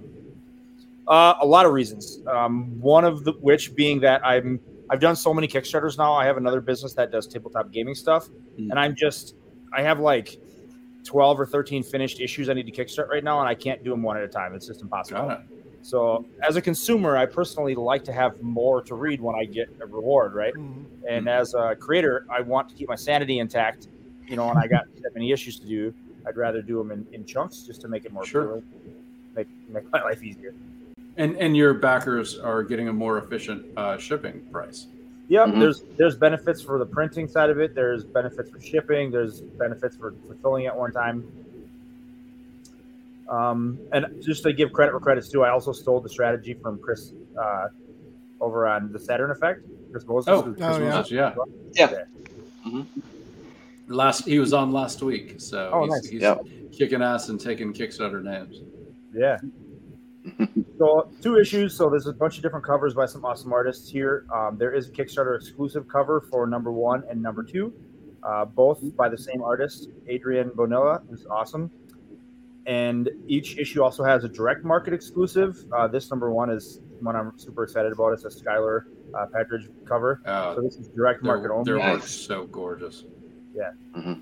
Uh, a lot of reasons. Um, one of the which being that I'm I've done so many Kickstarters now. I have another business that does tabletop gaming stuff, Mm. and I'm just I have like twelve or thirteen finished issues I need to kickstart right now, and I can't do them one at a time. It's just impossible. Got it. So as a consumer, I personally like to have more to read when I get a reward, right? Mhm. And as a creator, I want to keep my sanity intact. You know, and I got that many issues to do. I'd rather do them in, in chunks just to make it more Sure. appealing, make make my life easier. And and your backers are getting a more efficient uh, shipping price. Yep, Mhm. there's there's benefits for the printing side of it. There's benefits for shipping. There's benefits for fulfilling at one time. Um, and just to give credit where credit's due, I also stole the strategy from Chris uh, over on the Saturn Effect. Chris Moses. Oh, who- Oh, yeah. Moses, yeah. Yeah. Last he was on last week, so Oh, he's, nice. he's Yep. kicking ass and taking Kickstarter names. Yeah. so two issues. So there's a bunch of different covers by some awesome artists here. Um, there is a Kickstarter exclusive cover for number one and number two, uh, both by the same artist, Adrian Bonilla, who's awesome. And each issue also has a direct market exclusive. Uh, this number one is one I'm super excited about. It's a Skylar uh, Patridge cover. Uh, So this is direct market only. their Nice. work's so gorgeous. Yeah. And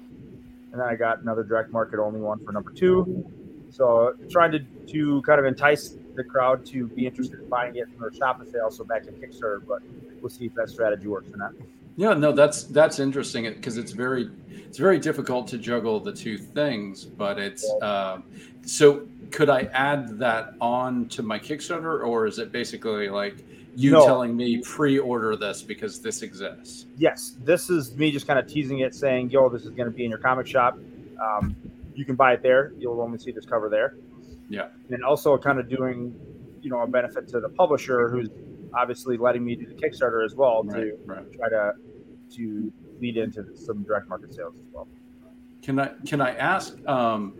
then I got another direct market only one for number two. So trying to to kind of entice the crowd to be interested in buying it from their shop if they also back in Kickstarter, but we'll see if that strategy works or not. Yeah, no, that's that's interesting because it's very it's very difficult to juggle the two things. But it's um, so could I add that on to my Kickstarter, or is it basically like you No. telling me pre-order this because this exists? Yes, this is me just kind of teasing it, saying, "Yo, this is going to be in your comic shop. Um, you can buy it there. You'll only see this cover there." Yeah. and also kind of doing, you know, a benefit to the publisher who's obviously letting me do the Kickstarter as well Right, to right. try to to lead into some direct market sales as well. Can I can I ask? Um,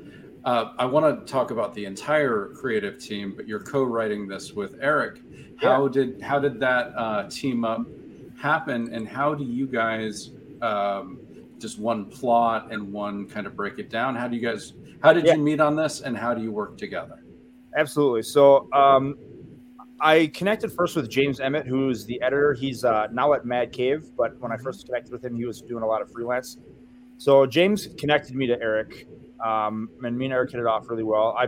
uh, I want to talk about the entire creative team, but you're co-writing this with Eric. How did how did that uh, team up happen, and how do you guys um, just one plot and one kind of break it down? How do you guys? How did Yeah. you meet on this, and how do you work together? Absolutely. So um, I connected first with James Emmett, who's the editor. He's uh, now at Mad Cave, but when I first connected with him, he was doing a lot of freelance. So James connected me to Eric, um, and me and Eric hit it off really well. I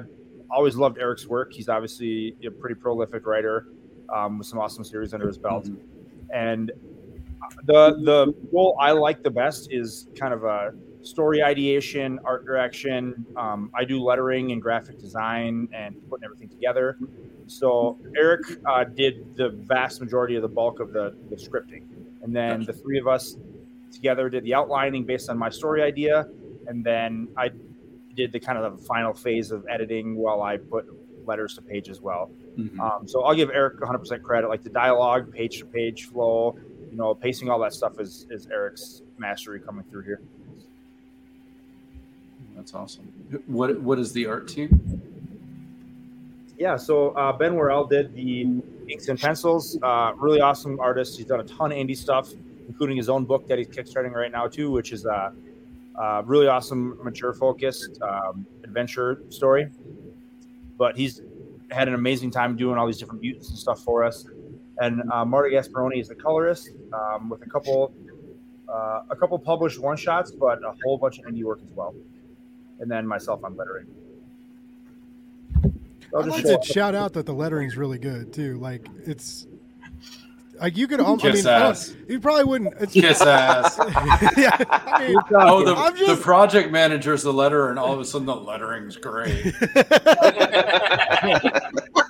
always loved Eric's work. He's obviously a pretty prolific writer. um, with some awesome series under his belt. And the the role I like the best is kind of a story ideation, art direction. Um, I do lettering and graphic design and putting everything together. So Eric uh, did the vast majority of the bulk of the, the scripting, and then the three of us together did the outlining based on my story idea, and then I did the kind of the final phase of editing while I put letters to page as well. Mhm. Um, so I'll give Eric 100% credit. Like the dialogue, page to page flow, you know, pacing, all that stuff is is Eric's mastery coming through here. That's awesome. What what is the art team? Yeah, so uh, Ben Worrell did the inks and pencils. Uh, really awesome artist. He's done a ton of indie stuff, including his own book that he's kickstarting right now too, which is a, a really awesome, mature focused um, adventure story. But he's had an amazing time doing all these different mutants and stuff for us. And uh, Marty Gasparoni is the colorist um, with a couple uh, a couple published one shots, but a whole bunch of indie work as well. And then myself on lettering. I'll I'd just like to off- shout out that the lettering's really good too. Like it's like you could. almost. I Kiss mean, I don't- ass. you probably wouldn't. It's, Kiss ass. yeah, I mean, Oh, the, I'm the project manager's the letter, and all of a sudden the lettering's great.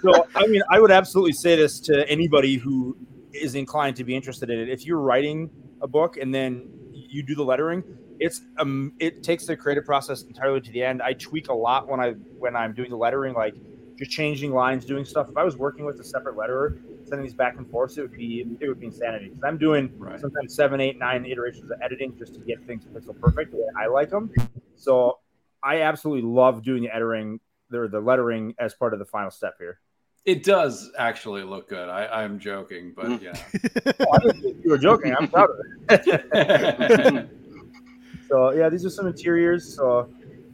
so I mean, I would absolutely say this to anybody who is inclined to be interested in it. If you're writing a book and then you do the lettering, it's um, it takes the creative process entirely to the end. I tweak a lot when I when I'm doing the lettering, like just changing lines, doing stuff. If I was working with a separate letterer, sending these back and forth, it would be it would be insanity. Because I'm doing Right. sometimes seven, eight, nine iterations of editing just to get things pixel perfect the way I like them. So I absolutely love doing the lettering, the, the lettering as part of the final step here. It does actually look good. I, I'm joking, but yeah. Oh, I didn't think you were joking. I'm proud of it. so yeah, these are some interiors. So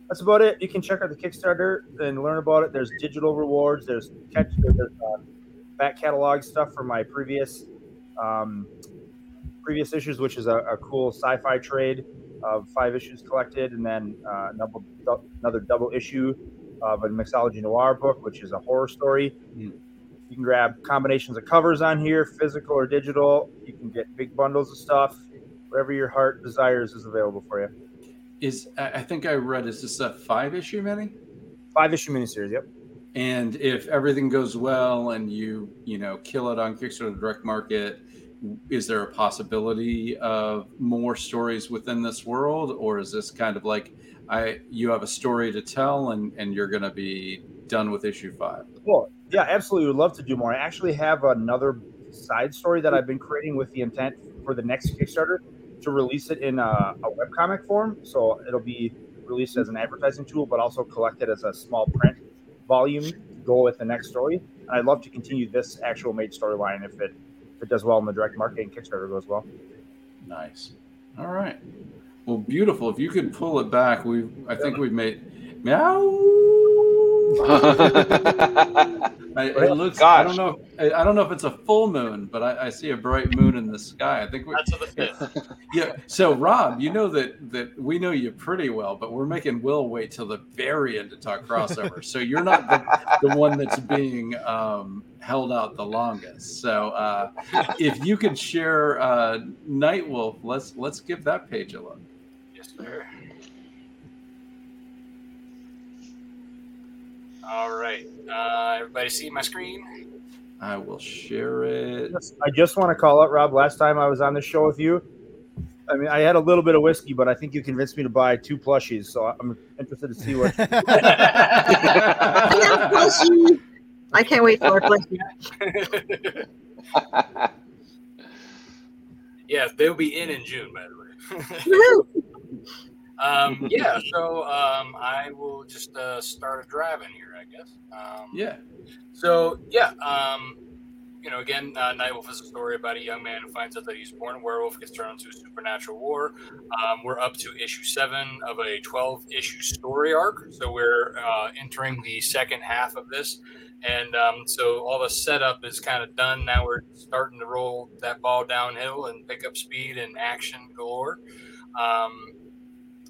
that's about it. You can check out the Kickstarter and learn about it. There's digital rewards. There's catch. There's uh, back catalog stuff from my previous um, previous issues, which is a, a cool sci-fi trade of five issues collected, and then uh, another, another double issue of a mixology noir book, which is a horror story. Mm. You can grab combinations of covers on here, physical or digital. You can get big bundles of stuff. Whatever your heart desires is available for you. Is I think I read is this a five issue mini? Five issue miniseries. Yep. And if everything goes well and you you know kill it on Kickstarter direct market, is there a possibility of more stories within this world, or is this kind of like I you have a story to tell and and you're going to be done with issue five? Cool. Yeah, absolutely. Would love to do more. I actually have another side story that I've been creating with the intent for the next Kickstarter to release it in a, a webcomic form. So it'll be released as an advertising tool, but also collected as a small print volume go with the next story. And I'd love to continue this actual made storyline if it if it does well in the direct marketing Kickstarter goes well. Nice. All right. Well, beautiful. If you could pull it back, we I think we've made meow. I, it looks. I don't know. I, I don't know if it's a full moon, but I, I see a bright moon in the sky. I think we. That's to the fifth. Yeah. So, Rob, you know that that we know you pretty well, but we're making Will wait till the very end to talk crossover. so you're not the, the one that's being um, held out the longest. So, uh, if you could share uh, Nightwolf, let's let's give that page a look. Yes, sir. All right. Uh, everybody see my screen? I will share it. I just want to call out Rob. Last time I was on the show with you, I mean, I had a little bit of whiskey, but I think you convinced me to buy two plushies. So I'm interested to see what. I can't wait for our plushie. yeah, they'll be in in June, by the way. Um, yeah, so um, I will just uh, start in here, I guess. Um, Yeah. So yeah, um, you know, again, uh, Nightwolf is a story about a young man who finds out that he's born a werewolf, gets thrown into a supernatural war. Um, we're up to issue seven of a twelve-issue story arc, so we're uh, entering the second half of this, and um, so all the setup is kind of done. Now we're starting to roll that ball downhill and pick up speed and action galore. Um,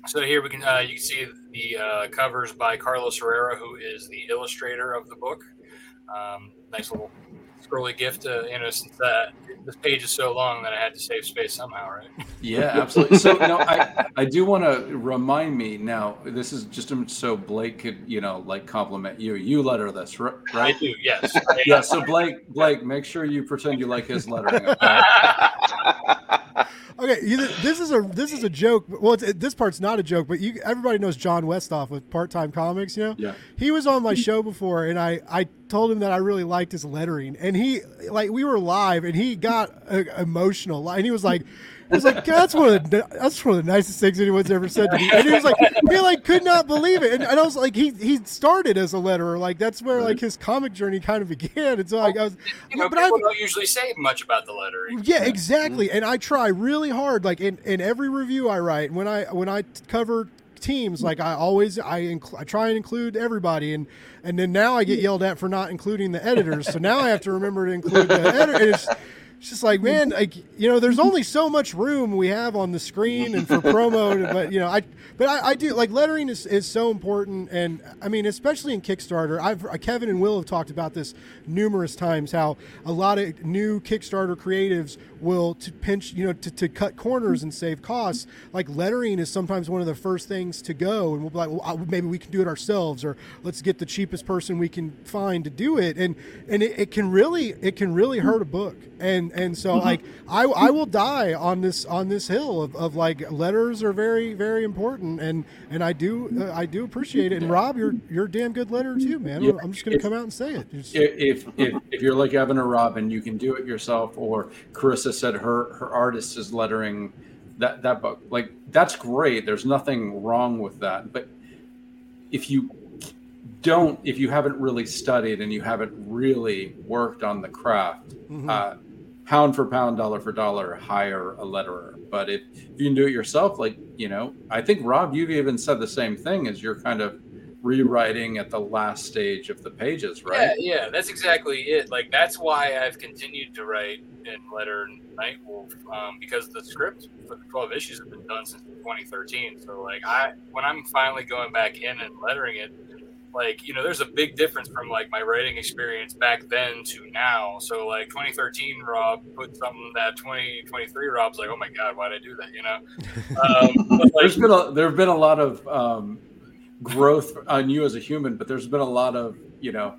so here we can uh, you can see the uh, covers by Carlos Herrera, who is the illustrator of the book. Um, nice little scrolly gift to you know since that this page is so long that I had to save space somehow, right? Yeah, absolutely. So no, I I do want to remind me now. This is just so Blake could you know like compliment you. You letter this, right? I do. Yes. yeah. So Blake, Blake, make sure you pretend you like his lettering. Okay? Okay, you, this is a this is a joke. Well, it's, this part's not a joke, but you everybody knows John Westoff with Part Time Comics. You know, Yeah. he was on my show before, and I I told him that I really liked his lettering, and he like we were live, and he got uh, emotional, and he was like. He was like, "That's one of the that's one of the nicest things anyone's ever said to me." And he was like, he like could not believe it. And, and I was like, he he started as a letterer, like that's where like his comic journey kind of began. And so like I was, You know, but people I don't usually say much about the lettering. yeah, exactly. Mm-hmm. And I try really hard, like in, in every review I write. When I when I t- cover teams, like I always I inc- I try and include everybody, and and then now I get mm. yelled at for not including the editors. So now I have to remember to include the editor. It's, just like man, like you know, there's only so much room we have on the screen and for promo. But you know, I but I, I do like lettering is, is so important, and I mean, especially in Kickstarter. I've Kevin and Will have talked about this numerous times. How a lot of new Kickstarter creatives will to pinch, you know, to, to cut corners and save costs. Like lettering is sometimes one of the first things to go, and we'll be like, well, uh, maybe we can do it ourselves, or let's get the cheapest person we can find to do it, and and it, it can really it can really hurt a book, and and so like I I will die on this on this hill of, of like letters are very very important, and and I do uh, I do appreciate it. And Rob, you're you're a damn good letterer too, man. Yeah. I'm just gonna come out and say it. Just- if if if you're like Evan or Robin, you can do it yourself. Or Carissa said her her artist is lettering that that book. Like that's great. There's nothing wrong with that. But if you don't, if you haven't really studied and you haven't really worked on the craft, Mhm. uh, pound for pound, dollar for dollar, hire a letterer. But if, if you can do it yourself, like you know, I think Rob, you've even said the same thing as you're kind of rewriting at the last stage of the pages, right? Yeah, yeah, that's exactly it. Like that's why I've continued to write and letter Nightwolf um, because the script for the twelve issues have been done since 2013. So like I, when I'm finally going back in and lettering it, like you know, there's a big difference from like my writing experience back then to now. So like 2013, Rob put something that 2023 Rob's like, oh my god, why'd I do that? You know. Um, but, like, there's been a there have been a lot of um, growth on you as a human, but there's been a lot of you know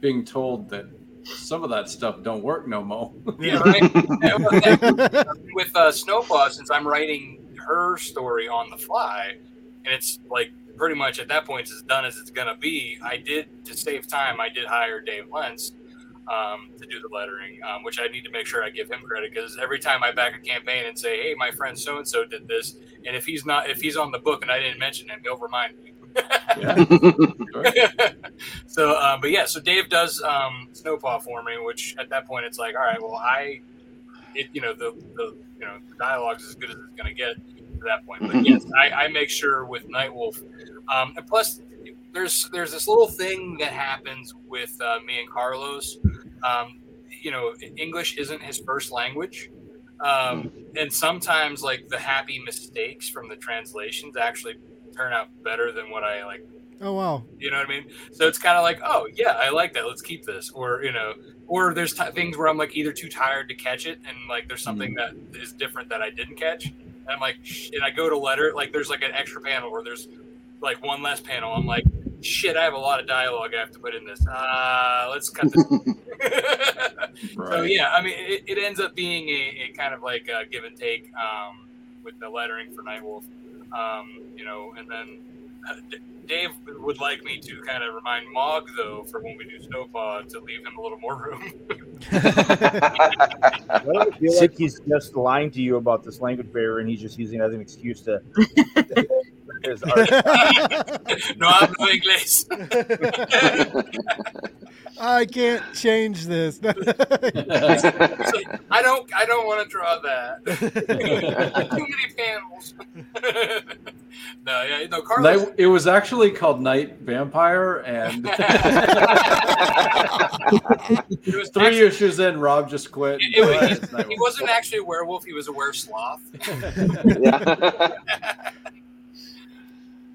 being told that some of that stuff don't work no more Yeah, right. Yeah, well, that- with uh, Snowpaw, since I'm writing her story on the fly, and it's like pretty much at that point it's as done as it's gonna be. I did to save time. I did hire Dave Lentz um, to do the lettering, um, which I need to make sure I give him credit because every time I back a campaign and say, "Hey, my friend so and so did this," and if he's not, if he's on the book and I didn't mention him, he'll remind me. so, uh, but yeah, so Dave does um, Snowpaw for me, which at that point it's like, all right, well, I, it, you know, the, the you know, the dialogue's as good as it's going to get to that point. But yes, I, I make sure with Nightwolf, um, and plus there's there's this little thing that happens with uh, me and Carlos. Um, you know, English isn't his first language. Um, and sometimes like the happy mistakes from the translations actually turn out better than what I like oh wow. you know what I mean? So it's kind of like, oh yeah, I like that. Let's keep this. Or you know, or there's t- things where I'm like either too tired to catch it, and like there's something that is different that I didn't catch, and I'm like, and I go to letter, like there's like an extra panel where there's like one less panel. I'm like, shit, I have a lot of dialogue I have to put in this. Uh, let's cut this. So yeah, I mean, it, it ends up being a, a kind of like a give and take um, with the lettering for Nightwolf, um, you know, and then D- Dave would like me to kind of remind Mog though for when we do Snowpaw to leave him a little more room. I feel like he's just lying to you about this language barrier, and he's just using it as an excuse to. his art. no hablo inglés. I can't change this. I don't. I don't want to draw that. Too many panels. no, yeah, no. Carlos. Night, it was actually called Night Vampire, and It was three actually- issues in, Rob just quit. It, it, Night he, he wasn't actually a werewolf. He was a were sloth. yeah.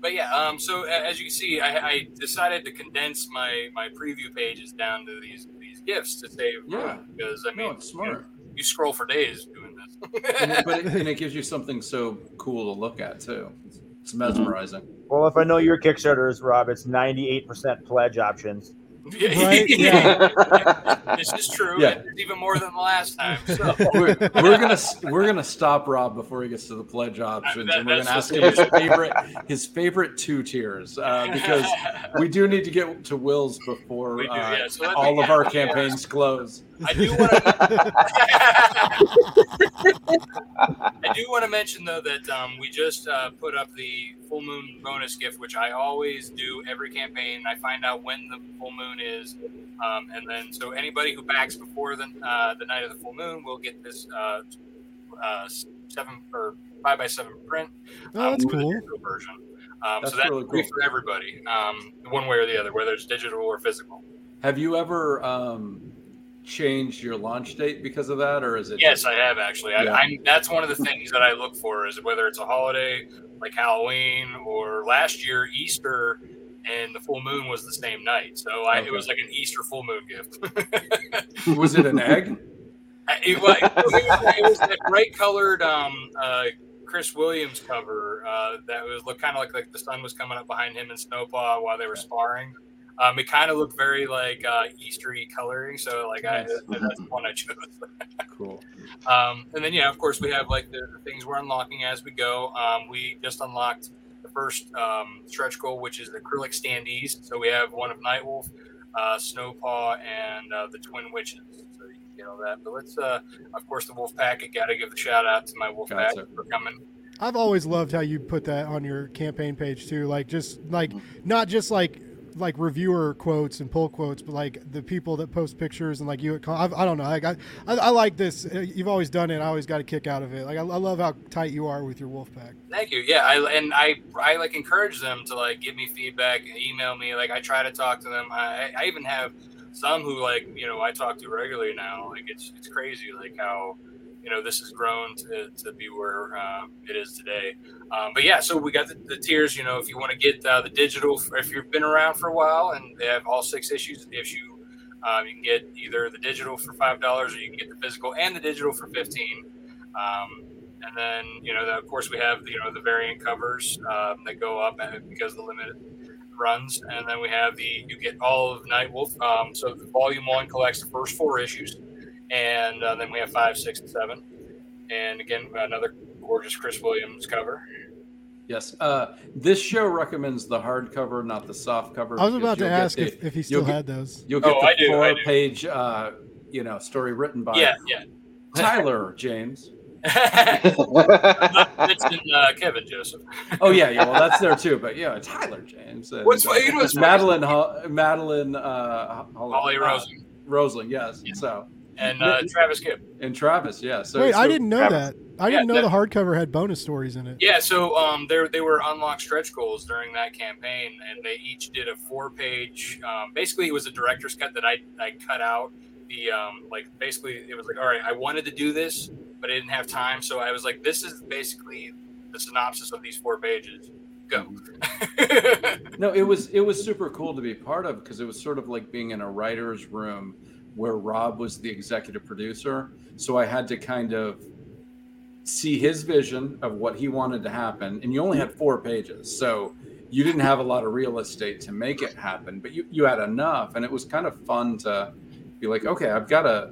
But yeah, um, so as you can see, I, I decided to condense my, my preview pages down to these these gifts to save. Yeah. room, because I mean, No, it's smart. You, scroll for days doing this. and it, but it, and it gives you something so cool to look at too. It's, it's mesmerizing. Well, if I know your Kickstarters, Rob, it's 98% pledge options. Right, yeah. this is true. Yeah. There's even more than the last time. So. We're, we're gonna we're gonna stop Rob before he gets to the pledge options, That- and we're gonna ask him his favorite his favorite two tiers uh, because we do need to get to Will's before do, uh, yeah. So let me- all of our campaigns close. I do want to. I do want to mention though that um, we just uh, put up the full moon bonus gift, which I always do every campaign. I find out when the full moon is, um, and then so anybody who backs before the uh, the night of the full moon will get this uh, uh, seven or five by seven print. Oh, that's with cool. digital version. Um, That's so that's really free cool. for everybody, um, one way or the other, whether it's digital or physical. Have you ever um, changed your launch date because of that, or is it? Yes, I have actually. I, Yeah. I'm, that's one of the things that I look for is whether it's a holiday like Halloween or last year Easter, and the full moon was the same night. So I, Okay. it was like an Easter full moon gift. was it an egg? it, was, it was that bright colored um, uh, Chris Williams cover uh, that was look kind of like like the sun was coming up behind him and Snowpaw while they were sparring. Um, it kind of looked very like uh, Eastery coloring, so like I, Nice. that's the one I chose. Cool. Um, and then, yeah, of course, we have like the, the things we're unlocking as we go. Um, we just unlocked the first um, stretch goal, which is the acrylic standees. So we have one of Nightwolf, uh, Snowpaw, and uh, the Twin Witches. So you can get all that. But let's, uh, of course, the Wolf Pack. I got to give the shout out to my Wolf Pack Gotcha. for coming. I've always loved how you put that on your campaign page too. Like just like not just like like reviewer quotes and pull quotes, but like the people that post pictures and like you. At con- I, I don't know. Like I, I I like this. Uh, You've always done it. I always got a kick out of it. Like I, I love how tight you are with your wolf pack. Thank you. Yeah, I and I I like encourage them to like give me feedback, email me. Like I try to talk to them. I, I even have some who like you know I talk to regularly now. Like it's it's crazy like how you know this has grown to, to be where uh, it is today. Um, but yeah, so we got the, the tiers. You know, if you want to get uh, the digital, if you've been around for a while and they have all six issues, issue. Um, you can get either the digital for five dollars, or you can get the physical and the digital for fifteen. Um, and then, you know, the, of course, we have you know the variant covers um, that go up because the limited runs, and then we have the you get all of Nightwolf. Um, so the volume one collects the first four issues, and uh, then we have five, six, and seven. And again, another gorgeous Chris Williams cover. Yes. Uh, this show recommends the hardcover, not the soft cover. I was about to ask the- if, if he you'll still get- had those. You'll get Oh, the I do, I do. four-page, uh, you know, story written by Yeah, yeah. Tyler James. it's in uh, Kevin Joseph. Oh yeah, yeah. Well, that's there too. But yeah, Tyler James. And, What's- uh, you know what's? Madeline? Ho- Madeline. Uh, Hol- Holly uh, Rosen Roseland. Yes. So and uh, Travis Gibb. and Travis. Yeah. So Wait, I didn't know that. I Yeah, didn't know that- the hardcover had bonus stories in it. Yeah, so um, there they were unlocked stretch goals during that campaign, and they each did a four-page. Um, basically, it was a director's cut that I I cut out. The um, like basically it was like, all right, I wanted to do this, but I didn't have time, so I was like, this is basically the synopsis of these four pages. Go. No, it was it was super cool to be part of because it was sort of like being in a writer's room where Rob was the executive producer. So I had to kind of see his vision of what he wanted to happen, and you only had four pages, so you didn't have a lot of real estate to make it happen, but you you had enough, and it was kind of fun to be like, okay, I've got to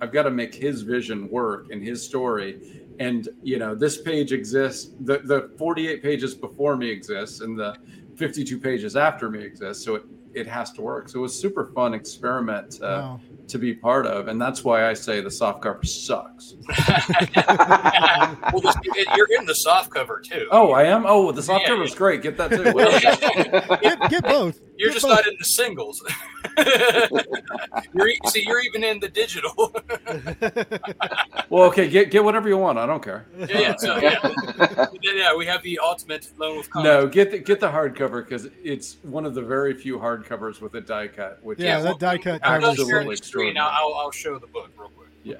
I've got to make his vision work and his story. And you know, this page exists. The the 48 pages before me exists, and the 52 pages after me exists. So it it has to work. So it was super fun experiment Wow. To be part of, and that's why I say the soft cover sucks. well, this, you're in the soft cover too. Oh, I am. Oh, the soft Yeah, cover is great. Get that too. Get, get both. You're Get just both. not in the singles. you're e- see, you're even in the digital. well, okay, get get whatever you want. I don't care. yeah, yeah, so yeah, yeah, we have the ultimate Lone Wolf comic. No, get the get the hardcover because it's one of the very few hardcovers with a die cut. Which Yeah, is that die cut I'll cover. go share absolutely screen. I'll, I'll, I'll show the book real quick. Yeah.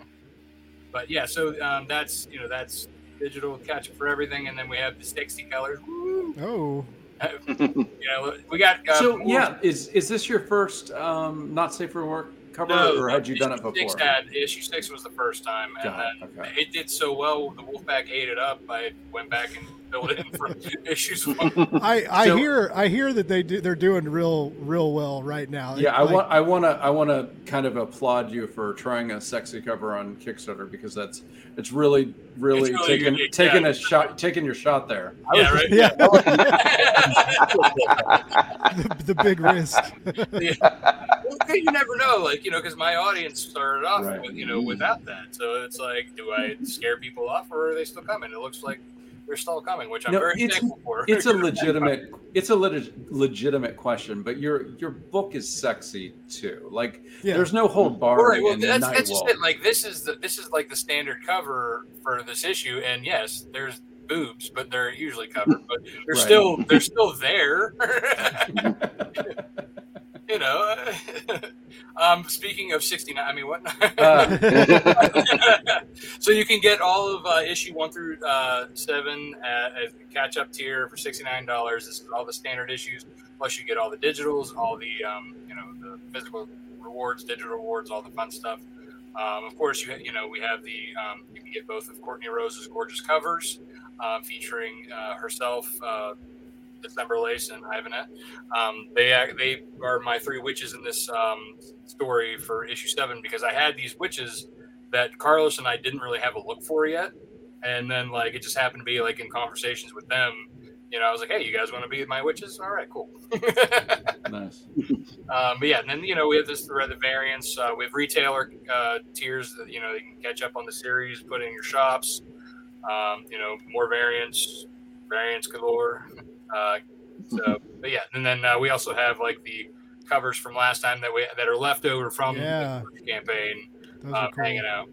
But yeah, so um, that's you know that's digital catch for everything, and then we have the sixty colors. Woo! Oh, You know, we got uh, so yeah, is is this your first um, not safe for work cover, No, or had you done it before? had issue six was the first time, and it, okay. it did so well. The Wolfpack ate it up. I went back and filled it in for issues one. I, I So- hear I hear that they do, they're doing real real well right now. Yeah, I want I want to I want to kind of applaud you for trying a sexy cover on Kickstarter because that's it's really really, It's really taking unique, taking yeah. a shot taking your shot there. Yeah, right. Oh, yeah, the, the big risk. Well, you never know, like you know, because my audience started off Right. with you know without that. So it's like, do I scare people off, or are they still coming? It looks like they're still coming, which I'm No, very it's- thankful for. It's a legitimate it's a lit- legitimate question, but your your book is sexy too. Like Yeah. there's no hold bar. barring right, well, in that's, that's just it. Like this is the this is like the standard cover for this issue, and yes, there's boobs, but they're usually covered, but they're Right. still they're still there. you know. um, speaking of sixty nine, I mean, what? Uh, so you can get all of uh, issue one through uh, seven at a catch up tier for sixty nine dollars. This is all the standard issues, plus you get all the digitals, all the um, you know the physical rewards, digital rewards, all the fun stuff. Um, of course, you you know we have the um, you can get both of Courtney Rose's gorgeous covers uh, featuring uh, herself. December Lace and Ivanette. Um, they they are my three witches in this um, story for issue seven because I had these witches that Carlos and I didn't really have a look for yet, and then like it just happened to be like in conversations with them. You know, I was like, "Hey, you guys want to be my witches? All right, cool." nice. Um, but yeah, and then you know we have this the variants. Uh, we have retailer uh, tiers that you know you can catch up on the series, put in your shops. Um, you know, more variants, variants galore. Uh, so, but yeah, and then uh, we also have like the covers from last time that we that are left over from Yeah. the campaign, Those um, cool. hanging out.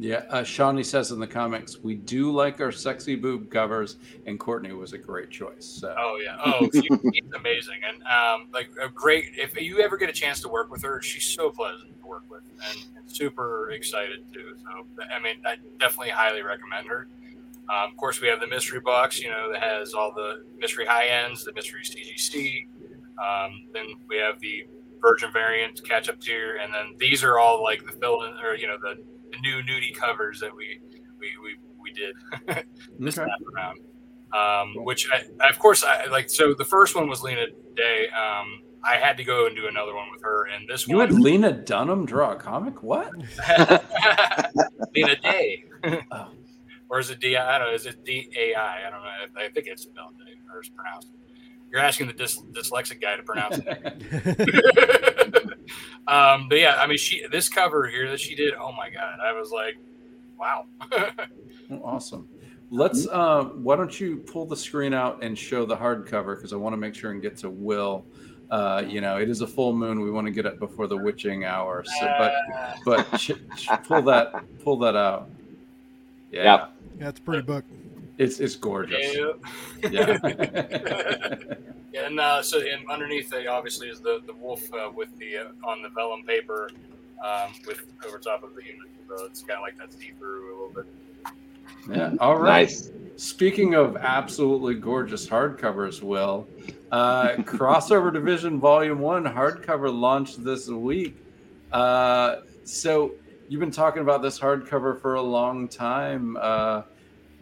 Yeah, uh, Shawnee says in the comics, we do like our sexy boob covers, and Courtney was a great choice. So. Oh yeah. Oh, she, she's amazing, and um, like a great. If you ever get a chance to work with her, she's so pleasant to work with, and, and super excited too. So I mean, I definitely highly recommend her. Um, of course, we have the mystery box, you know, that has all the mystery high ends, the mystery CGC. Um, then we have the Virgin variant catch up tier, and then these are all like the fill in or you know the, the new nudie covers that we we we, we did this Okay. time around. Um, which I, of course I like. So the first one was Lena Day. Um, I had to go and do another one with her, and this You had one Lena Dunham draw a comic? What? Lena Day. Oh. Or is it D? I don't know. Is it D A I? I don't know. I think it's spelled Day or it's pronounced. You're asking the dys- dyslexic guy to pronounce it. um, but yeah, I mean, she this cover here that she did. Oh my god, I was like, wow. Oh, awesome. Let's. Uh, why don't you pull the screen out and show the hardcover because I want to make sure and get to Will. Uh, you know, it is a full moon. We want to get it before the witching hour. So, but but ch- ch- pull that pull that out. Yeah, Yep. Yeah, it's a pretty book. it's it's gorgeous. Yeah. Yeah. and uh, so and underneath it obviously is the the wolf uh, with the uh, on the vellum paper um, with over top of the human. So it's kind of like that see through a little bit. yeah. All right. Nice. Speaking of absolutely gorgeous hardcovers, Will, uh, Crossover Division Volume 1 hardcover launched this week. Uh, so you've been talking about this hardcover for a long time. Uh,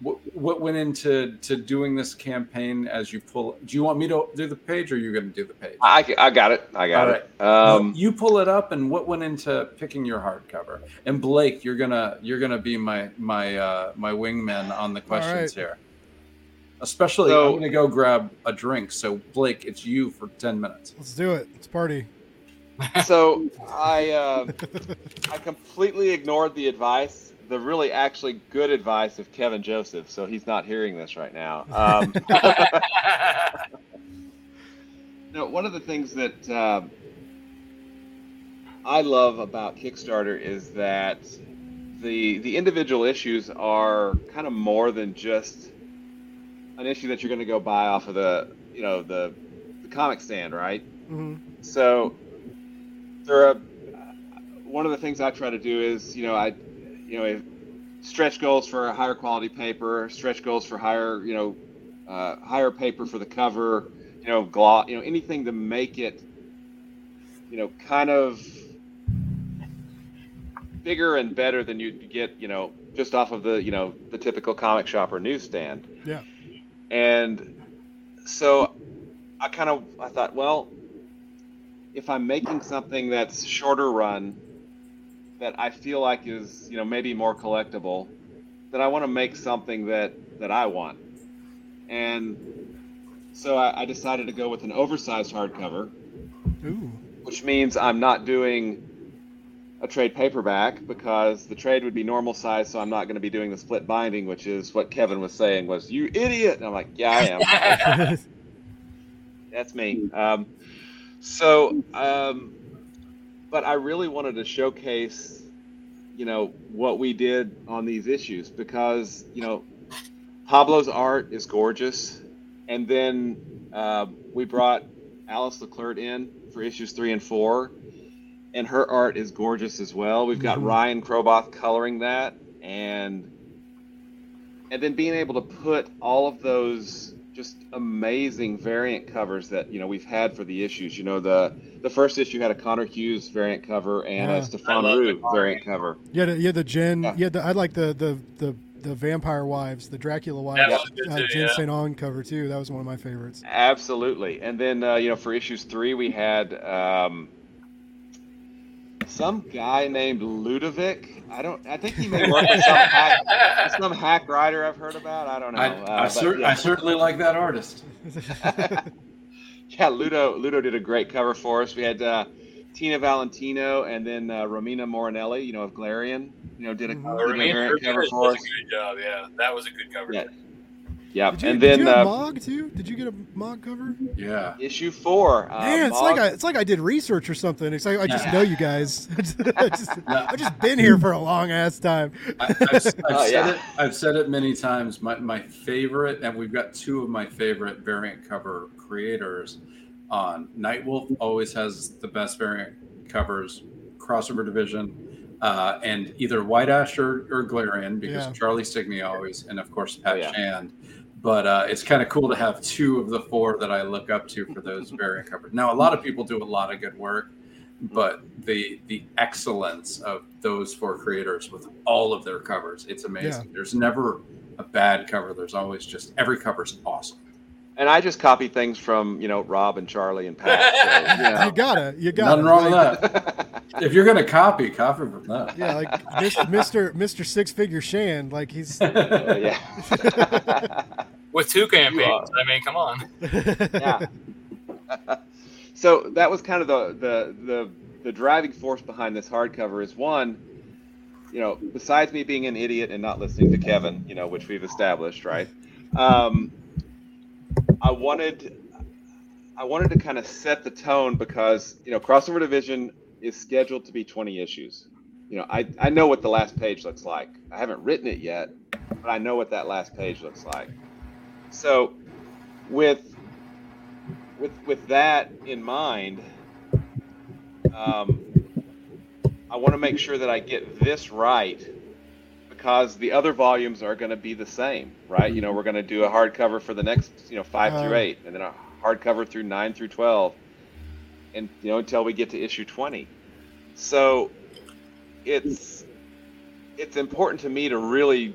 what, what went into to doing this campaign as you pull? Do you want me to do the page or are you going to do the page? I, I got it. I got All it. Um, you pull it up, and what went into picking your hardcover? And Blake, you're gonna you're gonna be my my uh, my wingman on the questions here. Especially, So- I'm gonna go grab a drink. So Blake, it's you for ten minutes. Let's do it. Let's party. So I uh, I completely ignored the advice, the really actually good advice of Kevin Joseph. So he's not hearing this right now. Um, no, one of the things that um, I love about Kickstarter is that the the individual issues are kind of more than just an issue that you're going to go buy off of the you know the the comic stand, right? hmm So there are one of the things I try to do is you know I you know stretch goals for higher quality paper, stretch goals for higher you know uh, higher paper for the cover, you know gloss, you know anything to make it you know kind of bigger and better than you get, you know, just off of the, you know, the typical comic shop or newsstand. Yeah. And so I kind of I thought, well, if I'm making something that's shorter run that I feel like is, you know, maybe more collectible, then I want to make something that that I want. And so I, I decided to go with an oversized hardcover, Ooh. which means I'm not doing a trade paperback because the trade would be normal size, so I'm not going to be doing the split binding, which is what Kevin was saying was you idiot. And I'm like, yeah, I am. That's me. Um, so, um, but I really wanted to showcase, you know, what we did on these issues because, you know, Pablo's art is gorgeous. And then uh, we brought Alice Leclerc in for issues three and four, and her art is gorgeous as well. We've got Mhm. Ryan Kroboth coloring that, and and then being able to put all of those just amazing variant covers that you know we've had for the issues. You know the the first issue had a Connor Hughes variant cover and Yeah. a Stefan I Rue variant cover. Yeah, the, yeah, the Jen. Yeah. Yeah, the, I like the the the the vampire wives, the Dracula wives. That uh, too, Jen yeah. St. On cover too. That was one of my favorites. Absolutely. And then uh, you know for issues three we had um, some guy named Ludovic. I don't. I think he may work with some hack, some hack writer I've heard about. I don't know. I, Uh, I, cer- yeah. I certainly like that artist. yeah, Ludo Ludo did a great cover for us. We had uh, Tina Valentino and then uh, Romina Moranelli, you know, of Glarian, you know, did a, Mhm. did a Remain variant cover does for a us. good job. Yeah, that was a good cover. Yeah. Yeah, Did you, and did then you a uh, Mog too? Did you get a Mog cover? Yeah. issue four. Uh, Man, it's Mog- like I, it's like I did research or something. It's like I just Yeah. know you guys. I just, I've just been here for a long ass time. I, I've, I've Oh, said yeah. it. I've said it many times. My my favorite, and we've got two of my favorite variant cover creators on. Nightwolf always has the best variant covers, crossover division, uh, and either White Ash or, or Glarian because Yeah. Charlie Stickney always, and of course Pat Oh, yeah. Shand. But uh, it's kind of cool to have two of the four that I look up to for those variant covers. Now, a lot of people do a lot of good work, but the the excellence of those four creators with all of their covers it's amazing. There's never a bad cover. There's always just every cover's awesome and I just copy things from you know Rob and Charlie and Pat. So, you know. You gotta, you gotta. nothing wrong like, with that if you're gonna copy copy from that Yeah, like Mr. Mr. Six Figure Shand, like he's. Uh, yeah. With two campaigns, I mean, come on. yeah. so that was kind of the, the the the driving force behind this hardcover is one, you know, besides me being an idiot and not listening to Kevin, you know, which we've established, right? Um, I wanted I wanted to kind of set the tone because you know crossover division is scheduled to be 20 issues. You know, I, I know what the last page looks like. I haven't written it yet, but I know what that last page looks like. So with with with that in mind, um, I want to make sure that I get this right because the other volumes are going to be the same, right? You know, we're going to do a hardcover for the next, you know, five Uh. through eight, and then a hardcover through nine through twelve, and you know until we get to issue twenty. So it's it's important to me to really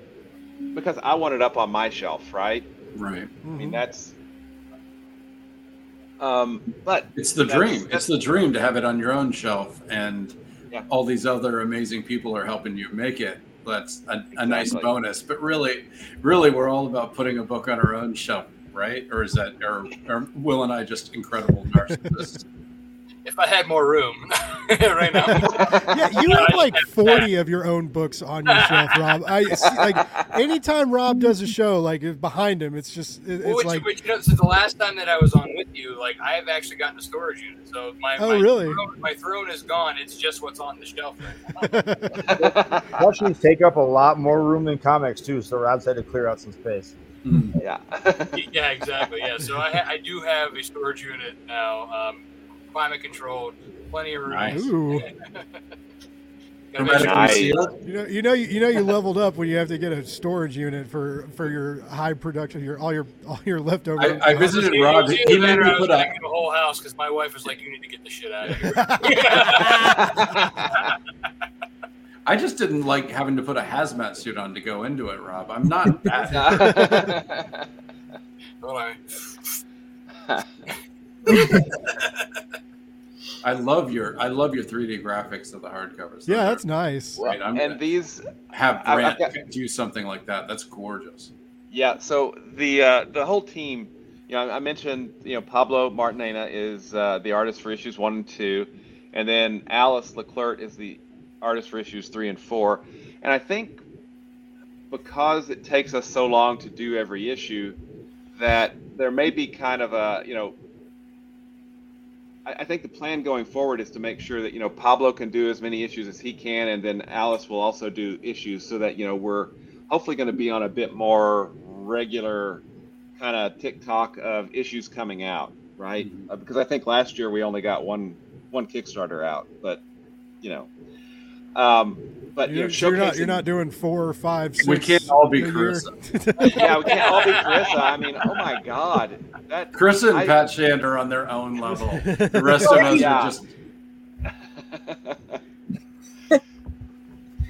because I want it up on my shelf, right? right I mean that's um but it's the That's- dream it's the dream to have it on your own shelf and Yeah. all these other amazing people are helping you make it that's a, a nice bonus. But really really we're all about putting a book on our own shelf right? Or is that or, or will and i just incredible narcissists? If I had more room right now. Yeah, you have like forty of your own books on your shelf, Rob. I like anytime Rob does a show, like behind him, it's just it- it's which, like which, you know, since the last time that I was on with you, like I have actually gotten a storage unit. So my Oh, my really? throne, my throne is gone. It's just what's on the shelf right now. Plushies take up a lot more room than comics too, so Rob's had to clear out some space. Mm. yeah. yeah, exactly. Yeah, so I, ha- I do have a storage unit now, um, climate controlled, plenty of room. Nice. ooh. Gotta sure- Nice. sealed? You know, you know, you know, you leveled up when you have to get a storage unit for for your high production, your all your all your leftover. I, I visited Rob. was He either made me put gonna a. get whole house because my wife was like, "You need to get the shit out of here." I I just didn't like having to put a hazmat suit on to go into it, Rob. I'm not that. Hold on. I love your I love your 3D graphics of the hardcovers. Yeah, that's nice. great. I'm and these have I've Brant got- do something like that. That's gorgeous. Yeah, so the uh, the whole team, you know, I mentioned, you know, Pablo Martinena is uh, the artist for issues one and two, and then Alice Leclerc is the artist for issues three and four. And I think because it takes us so long to do every issue, that there may be kind of a, you know, I, I think the plan going forward is to make sure that you know Pablo can do as many issues as he can, and then Alice will also do issues so that you know we're hopefully going to be on a bit more regular kind of TikTok of issues coming out, right? Uh, because I think last year we only got one one Kickstarter out, but you know, um, but you know, You're, you're not you're not doing four or five. Six We can't all be a. Carissa. yeah, we can't all be Carissa. I mean, oh my God, that Chris and I- Pat Shand are on their own level. The rest of us Yeah. are just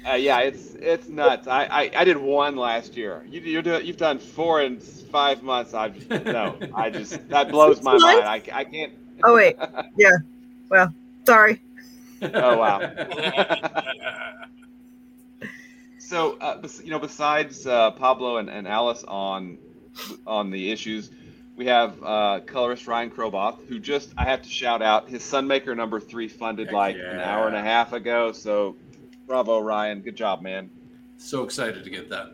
Uh, yeah, it's it's nuts. I, I, I did one last year. You you're doing you've done four in five months. I just no. I just that blows my mind. I, I can't. Oh wait, yeah. Well, sorry. Oh wow. so uh, you know, besides uh, Pablo and, and Alice on on the issues, we have uh, colorist Ryan Kroboth, who just I have to shout out his Sunmaker number three funded Heck like an hour and a half ago. So bravo, Ryan. Good job, man. so excited to get that.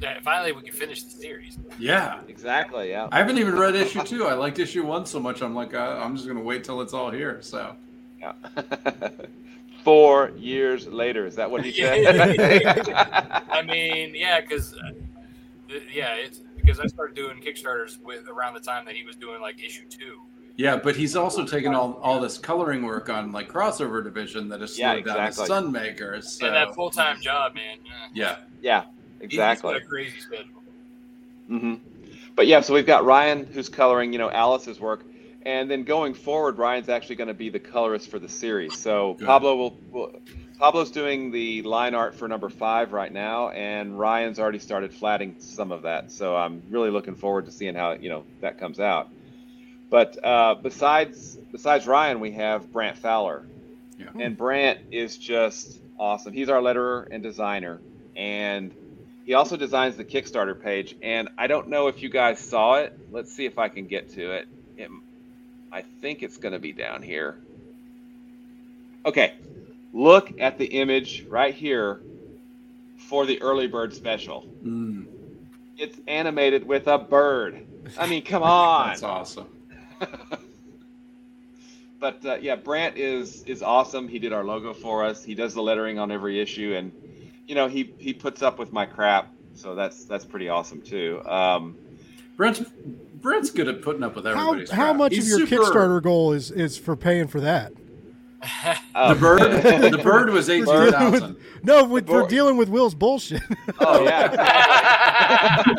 Yeah, finally we can finish the series. Yeah. Exactly. Yeah. I haven't even read issue two. I liked issue one so much. I'm like, uh, I'm just gonna wait till it's all here. So Yeah. Four years later, is that what he said? I mean, yeah, because yeah, it's because I started doing Kickstarters with around the time that he was doing like issue two. yeah, but he's also taken all all this coloring work on like crossover division that has Yeah, slowed down his exactly. sun makers. So And that full time job, man. Yeah. yeah, yeah, He's exactly. got a crazy schedule. hmm But yeah, so we've got Ryan who's coloring, you know, Alice's work, and then going forward, Ryan's actually going to be the colorist for the series. So Good. Pablo will, will. Pablo's doing the line art for number five right now, and Ryan's already started flatting some of that. So I'm really looking forward to seeing how you know that comes out. But uh, besides besides Ryan, we have Brant Fowler, Yeah. and Brant is just awesome. He's our letterer and designer, and he also designs the Kickstarter page. And I don't know if you guys saw it. Let's see if I can get to it. it I think it's going to be down here. Okay, look at the image right here for the early bird special. Mm, It's animated with a bird. I mean, come on. that's awesome. but uh, yeah, Brant is is awesome. He did our logo for us. He does the lettering on every issue, and you know he he puts up with my crap. So that's that's pretty awesome too. Um, Brent's Brent's good at putting up with How everybody's how crap. much He's of your super- Kickstarter goal is is for paying for that? oh. The bird, the bird was eighteen thousand. No, with, for board. dealing with Will's bullshit. oh yeah.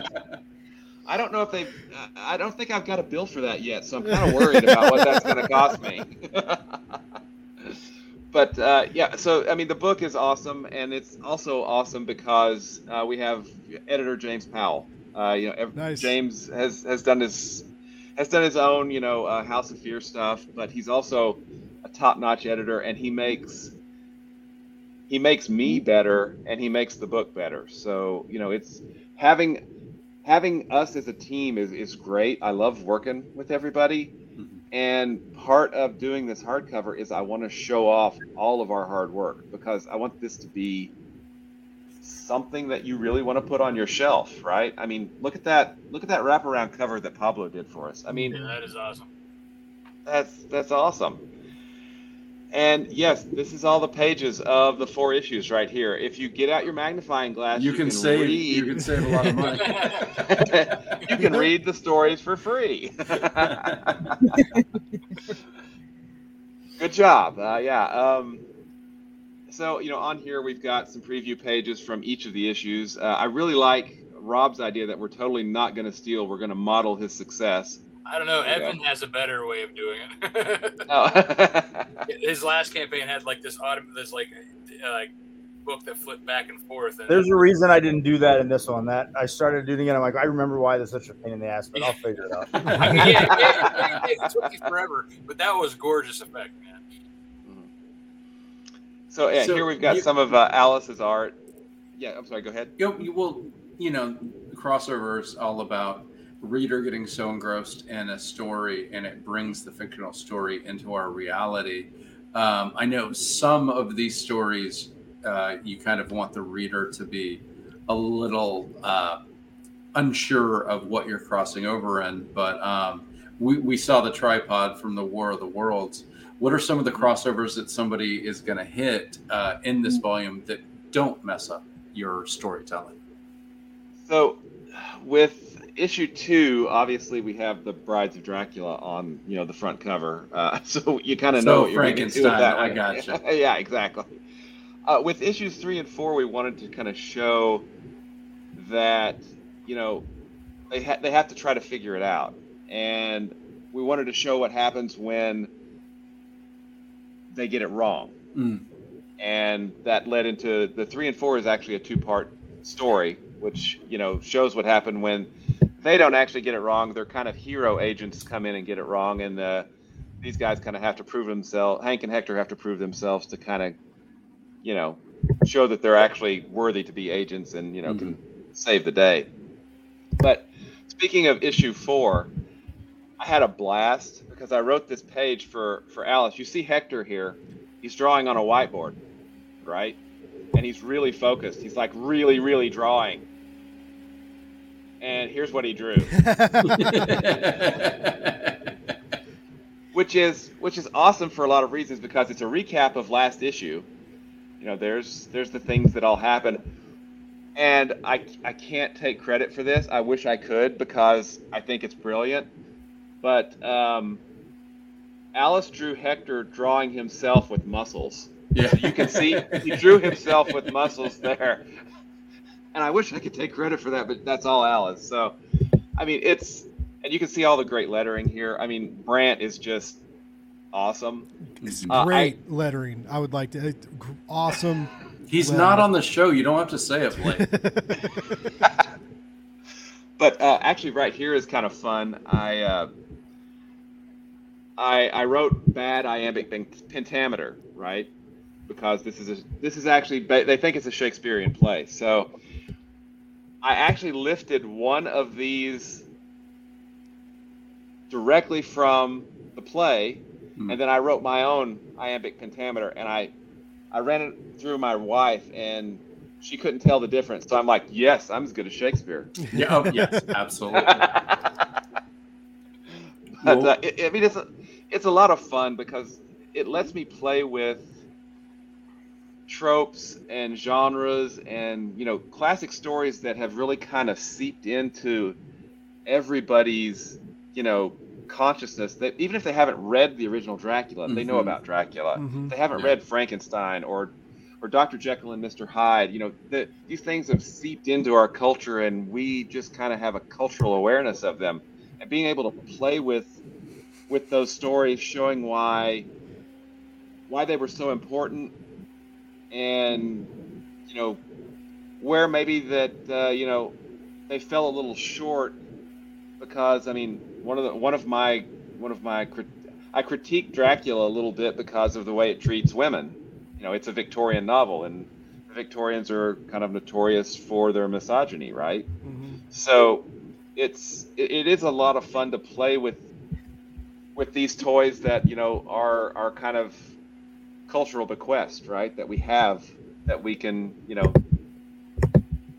I don't know if they. I don't think I've got a bill for that yet, so I'm kind of worried about what that's going to cost me. but uh, yeah, so I mean, the book is awesome, and it's also awesome because uh, we have editor James Powell. Uh, you know, ev- Nice. James has has done his has done his own, you know, uh, House of Fear stuff, but he's also a top-notch editor, and he makes he makes me better, and he makes the book better. So you know, it's having having us as a team is is great. I love working with everybody, and part of doing this hardcover is I want to show off all of our hard work because I want this to be something that you really want to put on your shelf, right? I mean, look at that look at that wraparound cover that Pablo did for us. I mean, Yeah, that is awesome. that's that's awesome. And yes, this is all the pages of the four issues right here. If you get out your magnifying glass, You can save read. you can save a lot of money. you can read the stories for free. Good job. Uh, yeah. Um, so, you know, on here we've got some preview pages from each of the issues. Uh, I really like Rob's idea that we're totally not going to steal, we're going to model his success. I don't know. Yeah. Evan has a better way of doing it. Oh. His last campaign had like this autumn, this like uh, like book that flipped back and forth. And There's a reason I didn't do that in this one. That I started doing it. I'm like, I remember why this is such a pain in the ass, but I'll figure it out. I mean, yeah, yeah, it, it took you forever, but that was gorgeous effect, man. So yeah, So here we've got you- some of uh, Alice's art. Yeah, I'm sorry. Go ahead. You, you will, you know, crossover is all about reader getting so engrossed in a story and it brings the fictional story into our reality. Um, I know some of these stories, uh, you kind of want the reader to be a little uh, unsure of what you're crossing over in, but um, we, we saw the tripod from the War of the Worlds. What are some of the crossovers that somebody is going to hit uh, in this volume that don't mess up your storytelling? So, with issue two, obviously we have the Brides of Dracula on, you know, the front cover. Uh, so you kind of So know what you're gonna do with Frankenstein, that I gotcha. yeah, exactly. Uh, with issues three and four, we wanted to kind of show that, you know, they ha- they have to try to figure it out, and we wanted to show what happens when they get it wrong Mm. and that led into the three and four is actually a two part story, which you know shows what happened when they don't actually get it wrong. They're kind of hero agents come in and get it wrong, and uh, these guys kind of have to prove themselves. Hank and Hector have to prove themselves to kind of, you know, show that they're actually worthy to be agents and you know can save the day. But speaking of issue four, I had a blast because I wrote this page for for Alice. You see Hector here; he's drawing on a whiteboard, right? And he's really focused. He's like really, really drawing. And here's what he drew, which is which is awesome for a lot of reasons because it's a recap of last issue. You know, there's there's the things that all happen, and I I can't take credit for this. I wish I could because I think it's brilliant, but um, Alice drew Hector drawing himself with muscles. Yeah. You can see he drew himself with muscles there. And I wish I could take credit for that, but that's all Alice. So, I mean, it's, and you can see all the great lettering here. I mean, Brant is just awesome. It's Uh, I- great lettering. I would like to. Awesome. He's Well- not on the show. You don't have to say it, Blake. But uh, actually, right here is kind of fun. I uh, I, I wrote bad iambic pentameter, right? Because this is a, this is actually they think it's a Shakespearean play. So I actually lifted one of these directly from the play, Hmm. and then I wrote my own iambic pentameter, and I I ran it through my wife, and she couldn't tell the difference. So I'm like, yes, I'm as good as Shakespeare. yeah, oh, yes, absolutely. but Well- uh, it, I mean, it's a, it's a lot of fun because it lets me play with tropes and genres and you know classic stories that have really kind of seeped into everybody's you know consciousness that even if they haven't read the original Dracula they know Mhm. about Dracula Mhm. they haven't Yeah. read Frankenstein or or Dr. Jekyll and Mr. Hyde you know the, these things have seeped into our culture and we just kind of have a cultural awareness of them and being able to play with with those stories showing why why they were so important and you know where maybe that uh, you know they fell a little short because I mean one of the one of my one of my I critique Dracula a little bit because of the way it treats women. You know, it's a Victorian novel, and the Victorians are kind of notorious for their misogyny, right? Mhm. So it's it, it is a lot of fun to play with with these toys that you know are are kind of cultural bequest, right? That we have that we can you know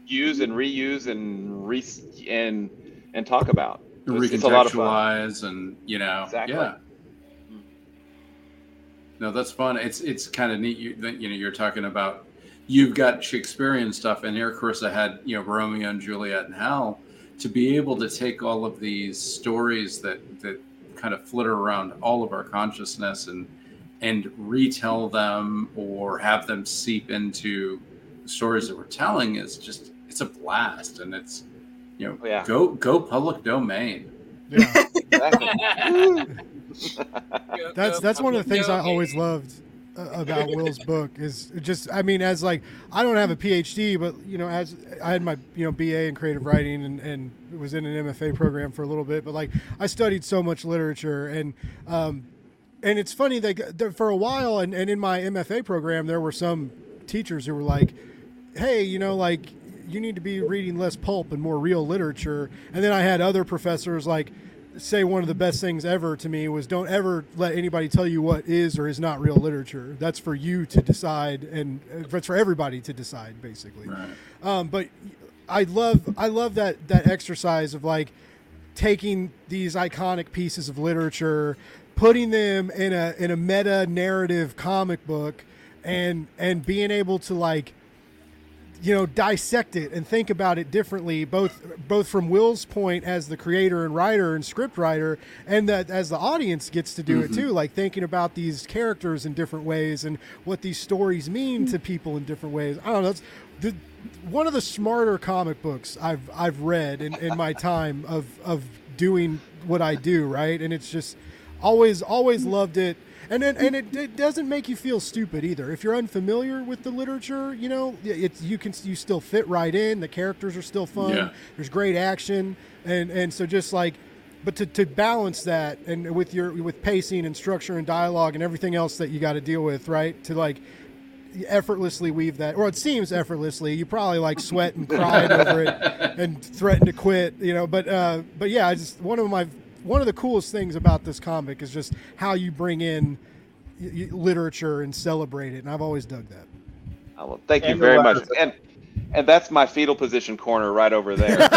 use and reuse and re and and talk about. It's, it's a lot of fun. and you know Exactly. yeah mm-hmm. no that's fun it's it's kind of neat you, you know you're talking about you've got shakespearean stuff and here carissa had you know romeo and juliet and Hal. to be able to take all of these stories that that kind of flitter around all of our consciousness and and retell them or have them seep into the stories that we're telling is just it's a blast and it's you know Oh, yeah. go go public domain Yeah. That's that's one of the things I always loved about Will's book is just I mean as like I don't have a PhD but you know as I had my you know BA in creative writing and, and was in an MFA program for a little bit but like I studied so much literature and um, and it's funny that for a while and, and in my MFA program there were some teachers who were like hey you know like you need to be reading less pulp and more real literature. And then I had other professors like say one of the best things ever to me was don't ever let anybody tell you what is or is not real literature. That's for you to decide, and it's for everybody to decide, basically. Right. Um, but I love I love that that exercise of like taking these iconic pieces of literature, putting them in a in a meta narrative comic book, and and being able to like you know dissect it and think about it differently both both from will's point as the creator and writer and script writer and that as the audience gets to do mm-hmm. it too like thinking about these characters in different ways and what these stories mean to people in different ways. I don't know that's the one of the smarter comic books i've i've read in, in my time of of doing what i do right? And it's just always always loved it and it, and it, it, doesn't make you feel stupid either. If you're unfamiliar with the literature, you know, it's you can you still fit right in. The characters are still fun. Yeah. There's great action, and and so just like, but to, to balance that and with your with pacing and structure and dialogue and everything else that you got to deal with, right? To like effortlessly weave that, or it seems effortlessly. You probably like sweat and cried over it and threatened to quit, you know. But uh, but yeah, I just one of my one of the coolest things about this comic is just how you bring in y- literature and celebrate it, and I've always dug that. Oh, well, thank you very much. And and that's my fetal position corner right over there.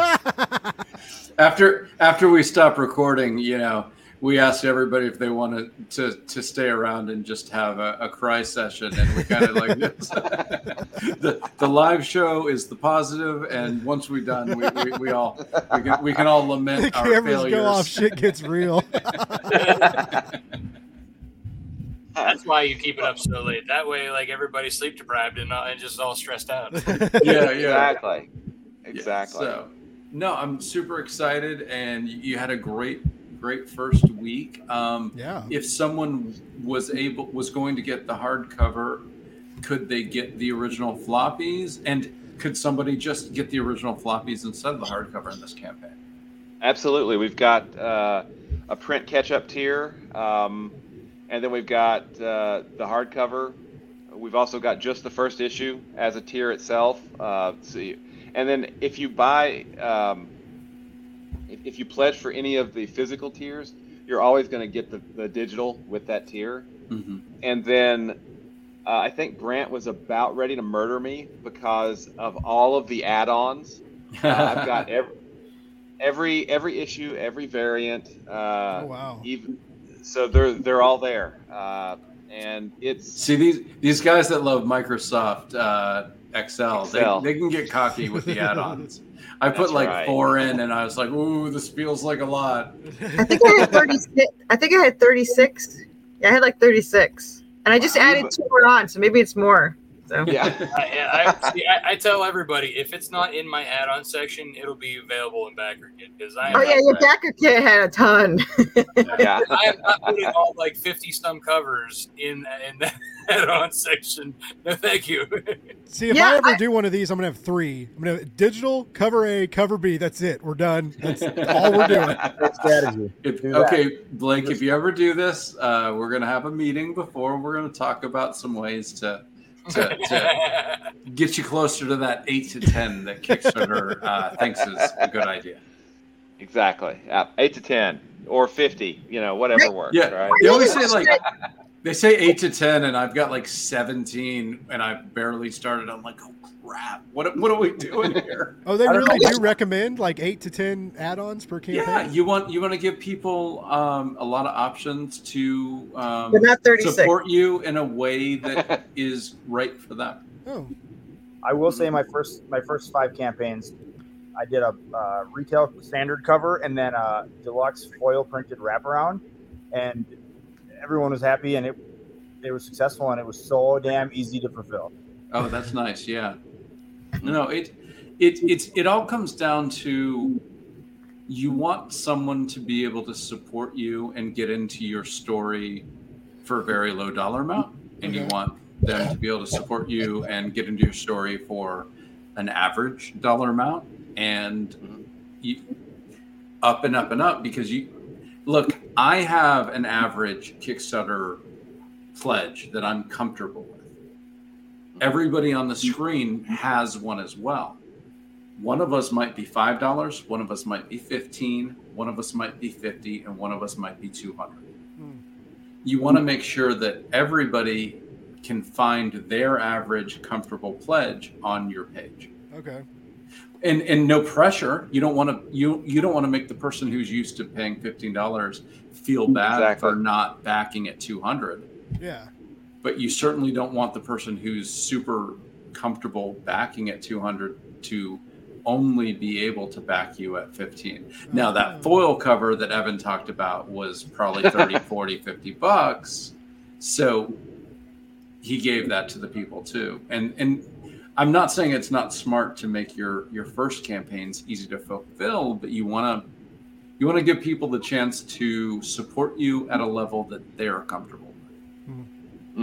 after after we stop recording, you know, we asked everybody if they wanted to to stay around and just have a, a cry session, and we kind of like this. the the live show is the positive, and once we're done, we, we, we all we can we can all lament the our cameras failures. go off, shit gets real. That's why you keep it up so late. That way, like everybody's sleep deprived and, not, and just all stressed out. yeah, yeah, exactly, exactly. Yeah, so, no, I'm super excited, and you had a great great first week. Um, yeah. If someone was able was going to get the hardcover, could they get the original floppies? And could somebody just get the original floppies instead of the hardcover in this campaign? Absolutely. We've got uh, a print catch-up tier, um, and then we've got uh, the hardcover. We've also got just the first issue as a tier itself. Uh, see, and then if you buy um, if, if you pledge for any of the physical tiers, you're always going to get the, the digital with that tier. Mm-hmm. And then uh, I think Grant was about ready to murder me because of all of the add-ons. Uh, I've got every, every every issue, every variant. Uh, oh wow! Even so, they're they're all there, uh, and it's see these these guys that love Microsoft uh, Excel, Excel. They, they can get cocky with the add-ons. I put like right. four in, and I was like, "Ooh, this feels like a lot." I think I had thirty six. I think I had thirty six. Yeah, I had like thirty six, and I just wow. added two more on, so maybe it's more. So. Yeah, I, I, see, I, I, tell everybody if it's not in my add-on section, it'll be available in backer kit because I. Oh yeah, your backer kit had a ton. yeah, I am not putting all like fifty stump covers in in that add-on section. No, thank you. See, if yeah, I ever do one of these, I'm gonna have three. I'm gonna have digital cover A, cover B. That's it. We're done. That's all we're doing. That's strategy. If, okay, Blake, if you ever do this, uh, we're gonna have a meeting before. We're gonna talk about some ways to to, to get you closer to that eight to ten that Kickstarter uh, thinks is a good idea. Exactly. Yeah, eight to ten or fifty. You know, whatever works. Yeah. Right. They always say like they say eight to ten, and I've got like seventeen, and I barely started. I'm like, oh crap! What what are we doing here? oh, they really do recommend like eight to ten add-ons per campaign. Yeah, you want you want to give people um, a lot of options to um, support you in a way that is right for them. Oh, I will say my first my first five campaigns, I did a uh, retail standard cover and then a deluxe foil printed wraparound, and everyone was happy and it it was successful and it was so damn easy to fulfill. Oh, that's nice. Yeah. No, it it it's it all comes down to you want someone to be able to support you and get into your story for a very low dollar amount, and you mm-hmm. want them to be able to support you and get into your story for an average dollar amount, and mm-hmm. you up and up and up because you look. I have an average Kickstarter pledge that I'm comfortable with. Everybody on the screen has one as well. One of us might be five dollars, one of us might be 15, one of us might be fifty, and one of us might be two hundred. Hmm. You want to make sure that everybody can find their average comfortable pledge on your page Okay. And and no pressure. You don't want to you you don't want to make the person who's used to paying $15 feel bad Exactly. for not backing at 200 Yeah. but you certainly don't want the person who's super comfortable backing at 200 to only be able to back you at 15 now that foil cover that evan talked about was probably 30 40 50 bucks. So he gave that to the people too. And and i'm not saying it's not smart to make your your first campaigns easy to fulfill but you want to you want to give people the chance to support you at a level that they're comfortable with.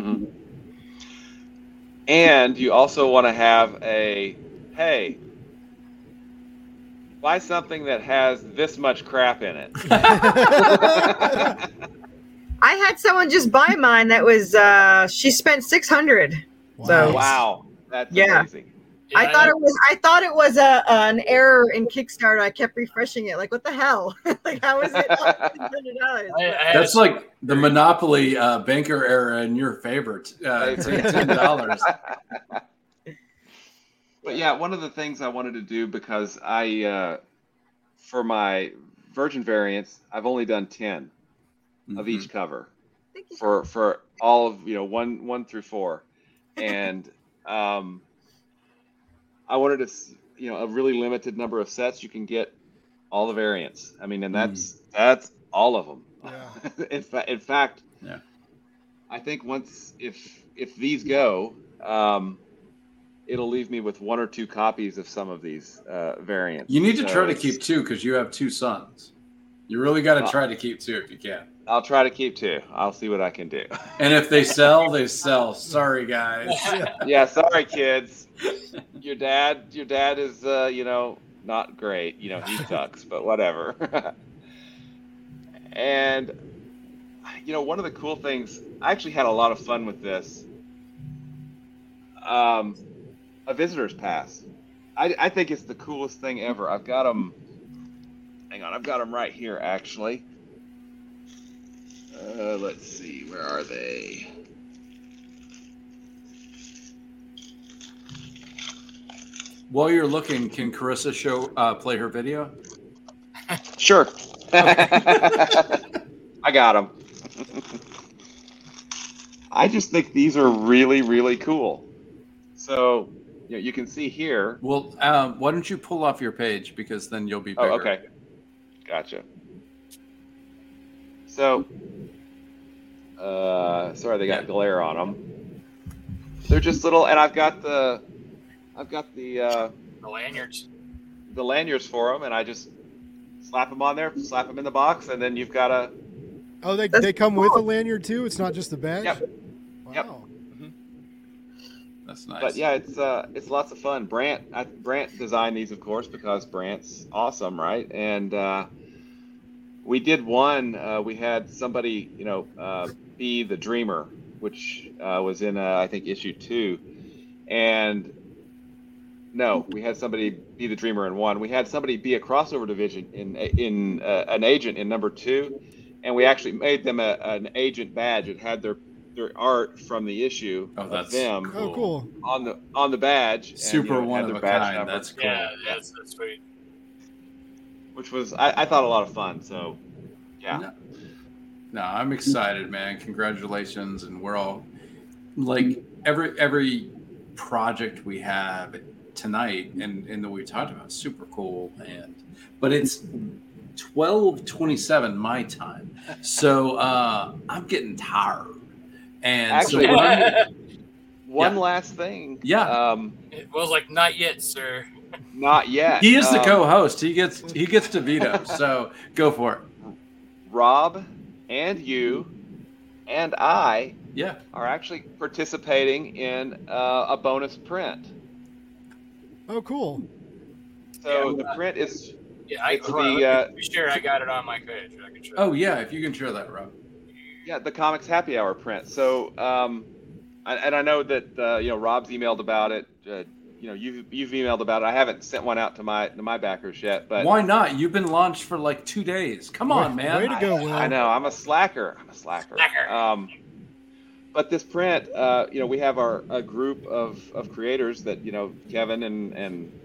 Hmm And you also want to have a hey, buy something that has this much crap in it. I had someone just buy mine that was uh she spent six hundred. So wow, that's Yeah. amazing. Yeah, I thought it was I thought it was a an error in Kickstarter. I kept refreshing it. Like what the hell? like how is it six hundred dollars? I, I That's like the Monopoly uh, banker era in your favor. Uh, ten dollars. But yeah, one of the things I wanted to do because I, uh, for my Virgin variants, I've only done 10 of each cover Thank you. for for all of you know one one through four, and um, I wanted to you know a really limited number of sets you can get all the variants. I mean, and that's that's all of them. Yeah. in, fa- in fact, Yeah. I think once if if these go, um, it'll leave me with one or two copies of some of these uh, variants. You need to So try to keep two because you have two sons. You really got to Uh, try to keep two if you can. I'll try to keep two. I'll see what I can do. And if they sell, they sell. Sorry, guys. yeah, sorry, kids. Your dad, your dad is, uh, you know, not great. You know, he sucks, but whatever. and you know, one of the cool things, I actually had a lot of fun with this. Um, a visitor's pass. I, I think it's the coolest thing ever. I've got them. Hang on, I've got them right here, actually. Uh, let's see, where are they? While you're looking, can Carissa show uh, play her video? Sure. I got them. I just think these are really, really cool. So, you, know, you can see here. Well, um, why don't you pull off your page because then you'll be bigger. Oh, okay. Gotcha. So, uh, sorry, they got Yeah. glare on them. They're just little, and I've got the, I've got the uh, the lanyards. the lanyards for them, and I just slap them on there, slap them in the box, and then you've got a Oh, they, That's they come with a lanyard too. It's not just the badge. Yep. Wow. Yep. That's nice. But yeah, it's uh, it's lots of fun. Brant, I, Brant designed these, of course, because Brant's awesome, right? And uh, we did one. Uh, we had somebody, you know, uh, be the Dreamer, which uh, was in uh, I think issue two, and no, we had somebody be the Dreamer in one. We had somebody be a crossover division in in uh, an agent in number two, and we actually made them a, an agent badge. It had their their art from the issue Oh, of them Oh, cool. on the on the badge. and, Super you know, one had of their a badge kind. number, That's cool. Yeah, that's, that's sweet. Which was I, I thought a lot of fun. So yeah, No. No, I'm excited, man. Congratulations, and we're all like every every project we have tonight and and that we talked about super cool and but it's 12:27 my time, so uh, I'm getting tired. And Actually- so what one Yeah. last thing. Yeah. Um, It was like, not yet, sir. Not yet. He is the Um, co-host. He gets he gets to veto. So go for it. Rob and you and I Yeah. are actually participating in uh, a bonus print. Oh, cool. So Yeah, the print is Yeah, I, It's well, the, uh, let share. I got it on my page. I can show. Oh yeah, if you can share that, Rob. yeah the comics happy hour print. So um, and, and I know that uh, you know Rob's emailed about it. You know you've you've emailed about it. I haven't sent one out to my to my backers yet, but Why not? You've been launched for like two days. Come on, Way- man. way to go, Will. I know I'm a slacker. I'm a slacker. Slacker. Um, but this print, uh, you know, we have our a group of, of creators that you know Kevin and and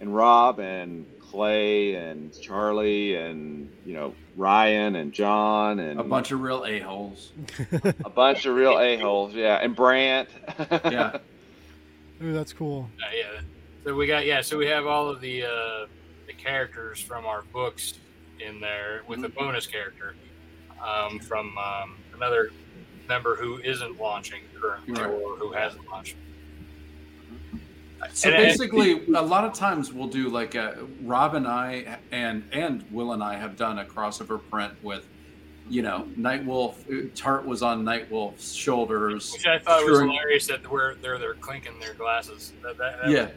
and Rob and Clay and Charlie and you know Ryan and John and A bunch of real a holes. a bunch of real a holes, yeah, and Brant. Yeah. Ooh, that's cool. Uh, yeah. So we got yeah. So we have all of the uh, the characters from our books in there with a bonus character um, from um, another member who isn't launching currently Right. or who hasn't launched. So And- and- basically, a lot of times we'll do like a Rob and I and and Will and I have done a crossover print with, you know, Nightwolf. Tart was on Nightwolf's shoulders. Which I thought was Screwing- hilarious that where they're they're clinking their glasses. That, that, that Yeah.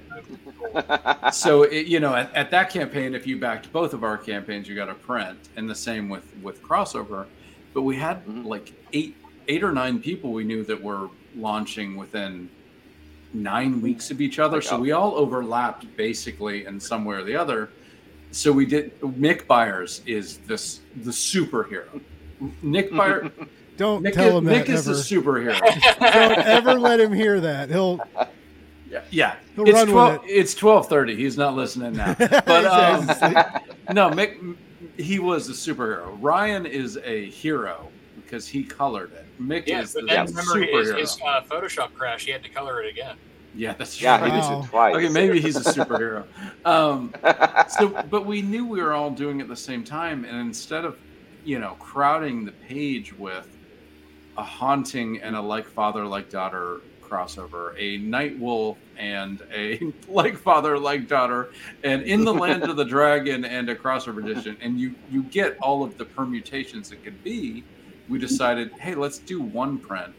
cool. so it, you know at, at that campaign if you backed both of our campaigns you got a print and the same with with crossover but we had Mhm. like eight eight or nine people we knew that were launching within nine weeks of each other Like, so oh. we all overlapped basically in some way or the other so we did mick byers is this the superhero nick byers Don't mick, tell is, him mick that is ever. the superhero Don't ever let him hear that. He'll yeah, yeah. He'll it's run with 12 it. it's 12:30 he's not listening now but um, no, Mick, he was a superhero. Ryan is a hero because he colored it. Mick Yeah, is but the then remember his, superhero. his uh, Photoshop crash. He had to color it again. yeah, that's yeah, right. he did it twice. Okay, maybe he's a superhero. Um, so, but we knew we were all doing it at the same time, and instead of, you know, crowding the page with a haunting and a like father like daughter crossover, a night wolf and a like father like daughter, and in the land of the dragon and a crossover edition, and you you get all of the permutations it could be. We decided, hey, let's do one print,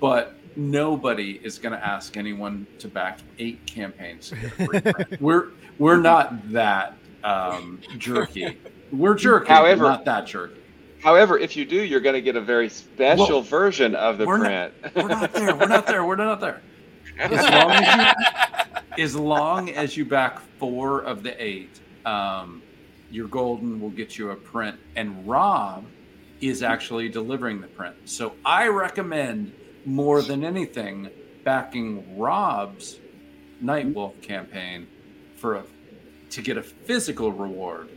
but nobody is going to ask anyone to back eight campaigns. to we're we're not that um, jerky. We're jerky, However- not that jerky. However, if you do, you're going to get a very special Well, version of the we're print. not- We're not there. We're not there. We're not there. As long as you, as long as you back four of the eight, um, your golden will get you a print. And Rob is actually delivering the print. So I recommend more than anything backing Rob's Nightwolf campaign for a, to get a physical reward,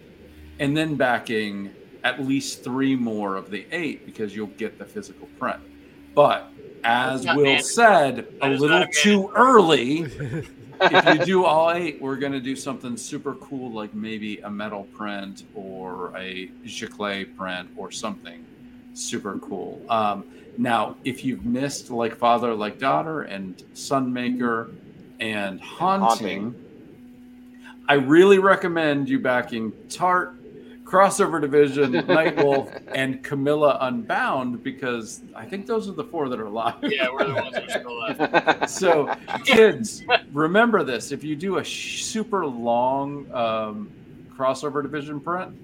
and then backing at least three more of the eight because you'll get the physical print. But as Will said, a little too early. if you do all eight, we're going to do something super cool, like maybe a metal print or a Giclée print or something super cool. Um, now, if you've missed like Father, like Daughter, and Sunmaker, and Haunting, Haunting. I really recommend you backing Tart, Crossover Division, Nightwolf, and Camilla Unbound because I think those are the four that are live. yeah, we're the ones that are still left. So, kids, remember this: if you do a sh- super long um, crossover division print,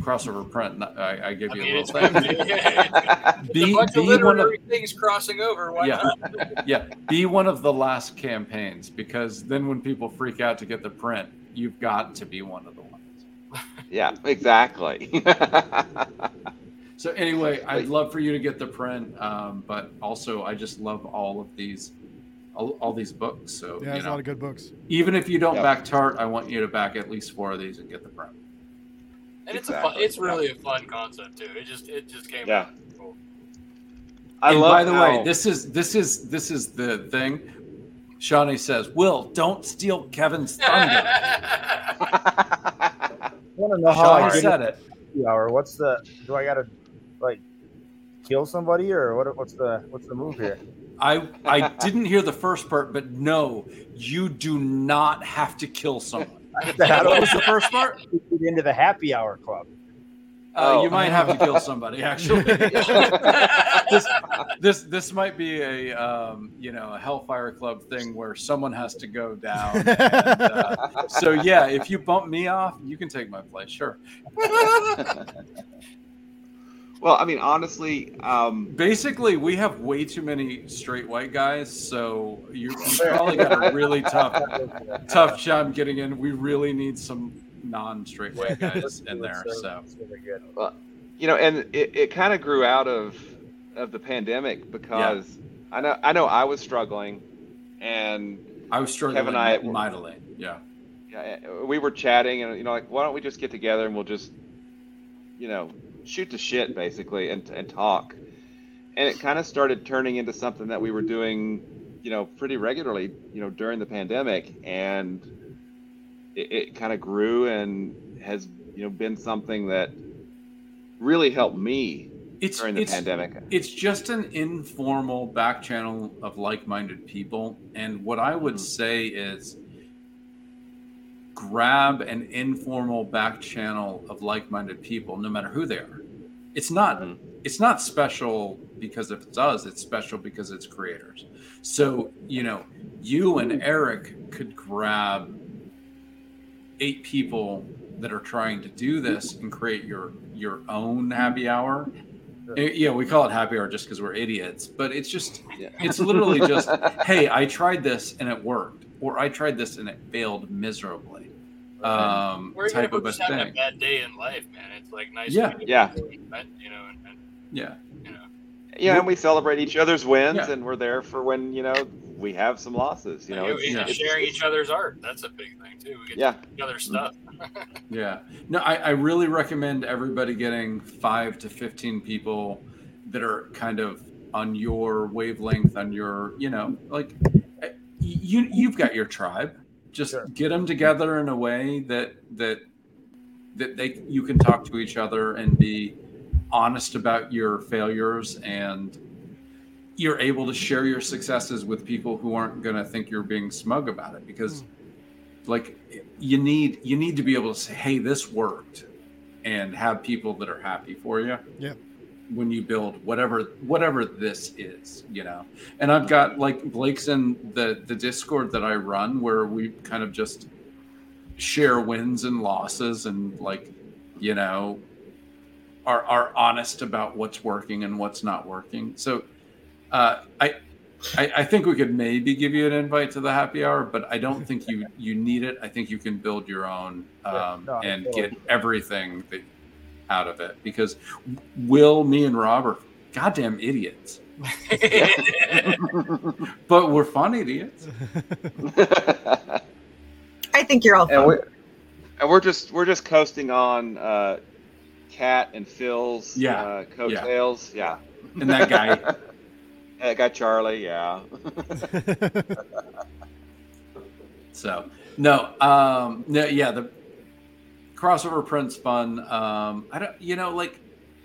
crossover print, I, I give I you mean, a little thing. a Be, bunch of be one of literary things crossing over. Why yeah, not? yeah, be one of the last campaigns because then when people freak out to get the print, you've got to be one of the ones. Yeah, exactly. So anyway, I'd love for you to get the print, um, but also I just love all of these, all, all these books. So Yeah, you there's a lot of good books. even if you don't Yeah. back Tart, I want you to back at least four of these and get the print. And it's a fun, it's really a fun concept too. It just it just came Yeah. out. Cool. I and love by the way, this is this is this is the thing. Shawnee says, "Will, don't steal Kevin's thunder." I want to know how I said it. hour. What's the? Do I gotta like kill somebody or what? What's the what's the move here? I I didn't hear the first part, but no, you do not have to kill someone. what was the first part? Into the happy hour club. Uh, Oh. You might have to kill somebody. Actually, this, this this might be a um, you know a Hellfire Club thing where someone has to go down. And, uh, so yeah, if you bump me off, you can take my place. Sure. Well, I mean, honestly, um, Basically, we have way too many straight white guys, so you, you probably got a really tough tough job getting in. We really need some non-straight white guys in there. So you know, and it, it kind of grew out of of the pandemic because I know I know I was struggling, and I was struggling Kevin and I were- mightily. Yeah. yeah, eh, we were chatting, and you know, like, why don't we just get together and we'll just, you know, shoot the shit basically and and talk, and it kind of started turning into something that we were doing, you know, pretty regularly, you know, during the pandemic, and it, it kind of grew and has you know been something that really helped me It's during the it's, pandemic. It's just an informal back channel of like-minded people, and what I Mm-hmm. would say is grab an informal back channel of like-minded people, no matter who they are. It's not Mhm. it's not special because if it's us, it's special because it's creators. So you know, you and Eric could grab eight people that are trying to do this and create your your own happy hour. Eh, Yeah, we call it happy hour just because we're idiots, but it's just Yeah. it's literally just hey, I tried this and it worked, or I tried this and it failed miserably. Um, We're type of a just having a thing. bad day in life, man. It's like nice. Yeah. to Yeah. able You know, and, and Yeah, you know. Yeah, and we celebrate each other's wins, Yeah. and we're there for when you know we have some losses. You know, You it's, yeah. it's- sharing it's- each other's art. That's a big thing too. We get Yeah. to see each other's stuff. yeah. No, I, I really recommend everybody getting five to fifteen people that are kind of on your wavelength, on your you know, like eh, you you've got your tribe. Just Sure. get them together in a way that that that they you can talk to each other and be honest about your failures and you're able to share your successes with people who aren't going to think you're being smug about it because hmm. like you need you need to be able to say hey this worked and have people that are happy for you Yeah. when you build whatever whatever this is you know? And i've got like blake's in the the discord that i run where we kind of just share wins and losses and like you know are are honest about what's working and what's not working. So uh i I, I think we could maybe give you an invite to the happy hour, but I don't think you you need it. I think you can build your own Yeah, um, no, and totally get everything that, out of it. Because Will, me, and Rob are goddamn idiots, but we're fun idiots. I think you're all and fun. we're and we're just we're just coasting on uh, Cat and Phil's Yeah, uh, coattails. Yeah. And that guy, that got Charlie. Yeah. so no, um, no, yeah, the crossover print's fun. Um, I don't, you know, like.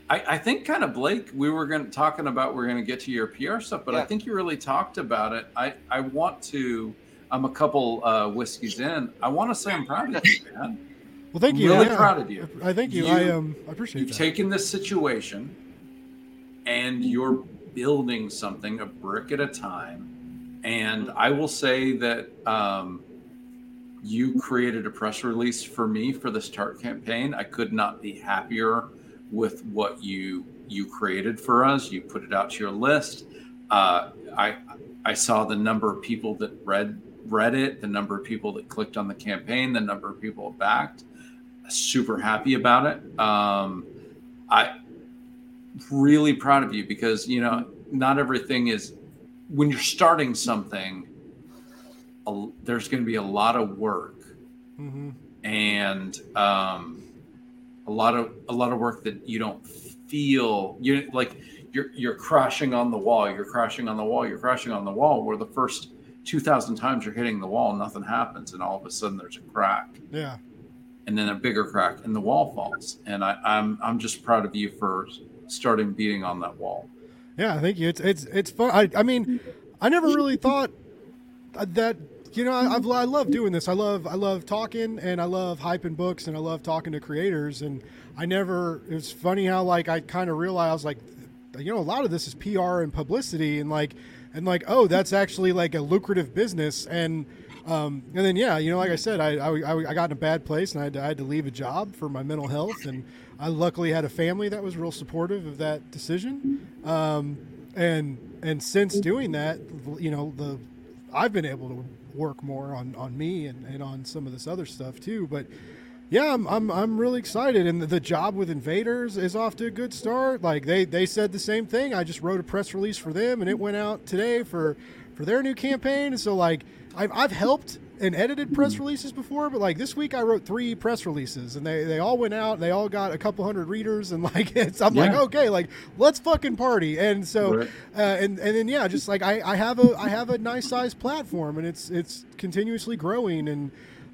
I, I think kind of Blake, we were going to talking about we're going to get to your PR stuff, but I think you really talked about it. I, I want to. I'm a couple uh, whiskeys in. I want to say I'm proud of you, man. Well, thank you. Really yeah. proud of you. I thank you. You- I um I appreciate You've that. taken this situation and you're building something a brick at a time. And I will say that um, you created a press release for me for the start campaign. I could not be happier with what you you created for us. You put it out to your list. Uh, I I saw the number of people that read read it, the number of people that clicked on the campaign, the number of people backed. Super happy about it. Um, I really proud of you because you know not everything is when you're starting something. A, there's going to be a lot of work hmm and um, a lot of a lot of work that you don't feel you like you're you're crashing on the wall you're crashing on the wall you're crashing on the wall where the first 2000 times you're hitting the wall nothing happens and all of a sudden there's a crack Yeah. and then a bigger crack and the wall falls and I, I'm I'm just proud of you for starting beating on that wall Yeah, thank you. It's it's it's fun. I I mean, I never really thought that you know I, I love doing this. I love I love talking and I love hyping books and I love talking to creators. And I never. It was funny how like I kind of realized like you know a lot of this is PR and publicity and like and like oh that's actually like a lucrative business and. Um, and then yeah, you know, like I said, I, I, I got in a bad place and I had, to, I had to leave a job for my mental health, and I luckily had a family that was real supportive of that decision. Um, and and since doing that, you know, the I've been able to work more on, on me and, and on some of this other stuff too. But yeah, I'm, I'm, I'm really excited. And the, the, job with Invaders is off to a good start. Like they, they said the same thing. I just wrote a press release for them and it went out today for, for their new campaign. And so like I've, I've helped and edited press releases before, but like this week I wrote three press releases and they, they all went out. and They all got a couple hundred readers and like it's I'm yeah. like okay like let's fucking party. And so right. uh, and and then yeah, just like I, I have a I have a nice sized platform and it's it's continuously growing and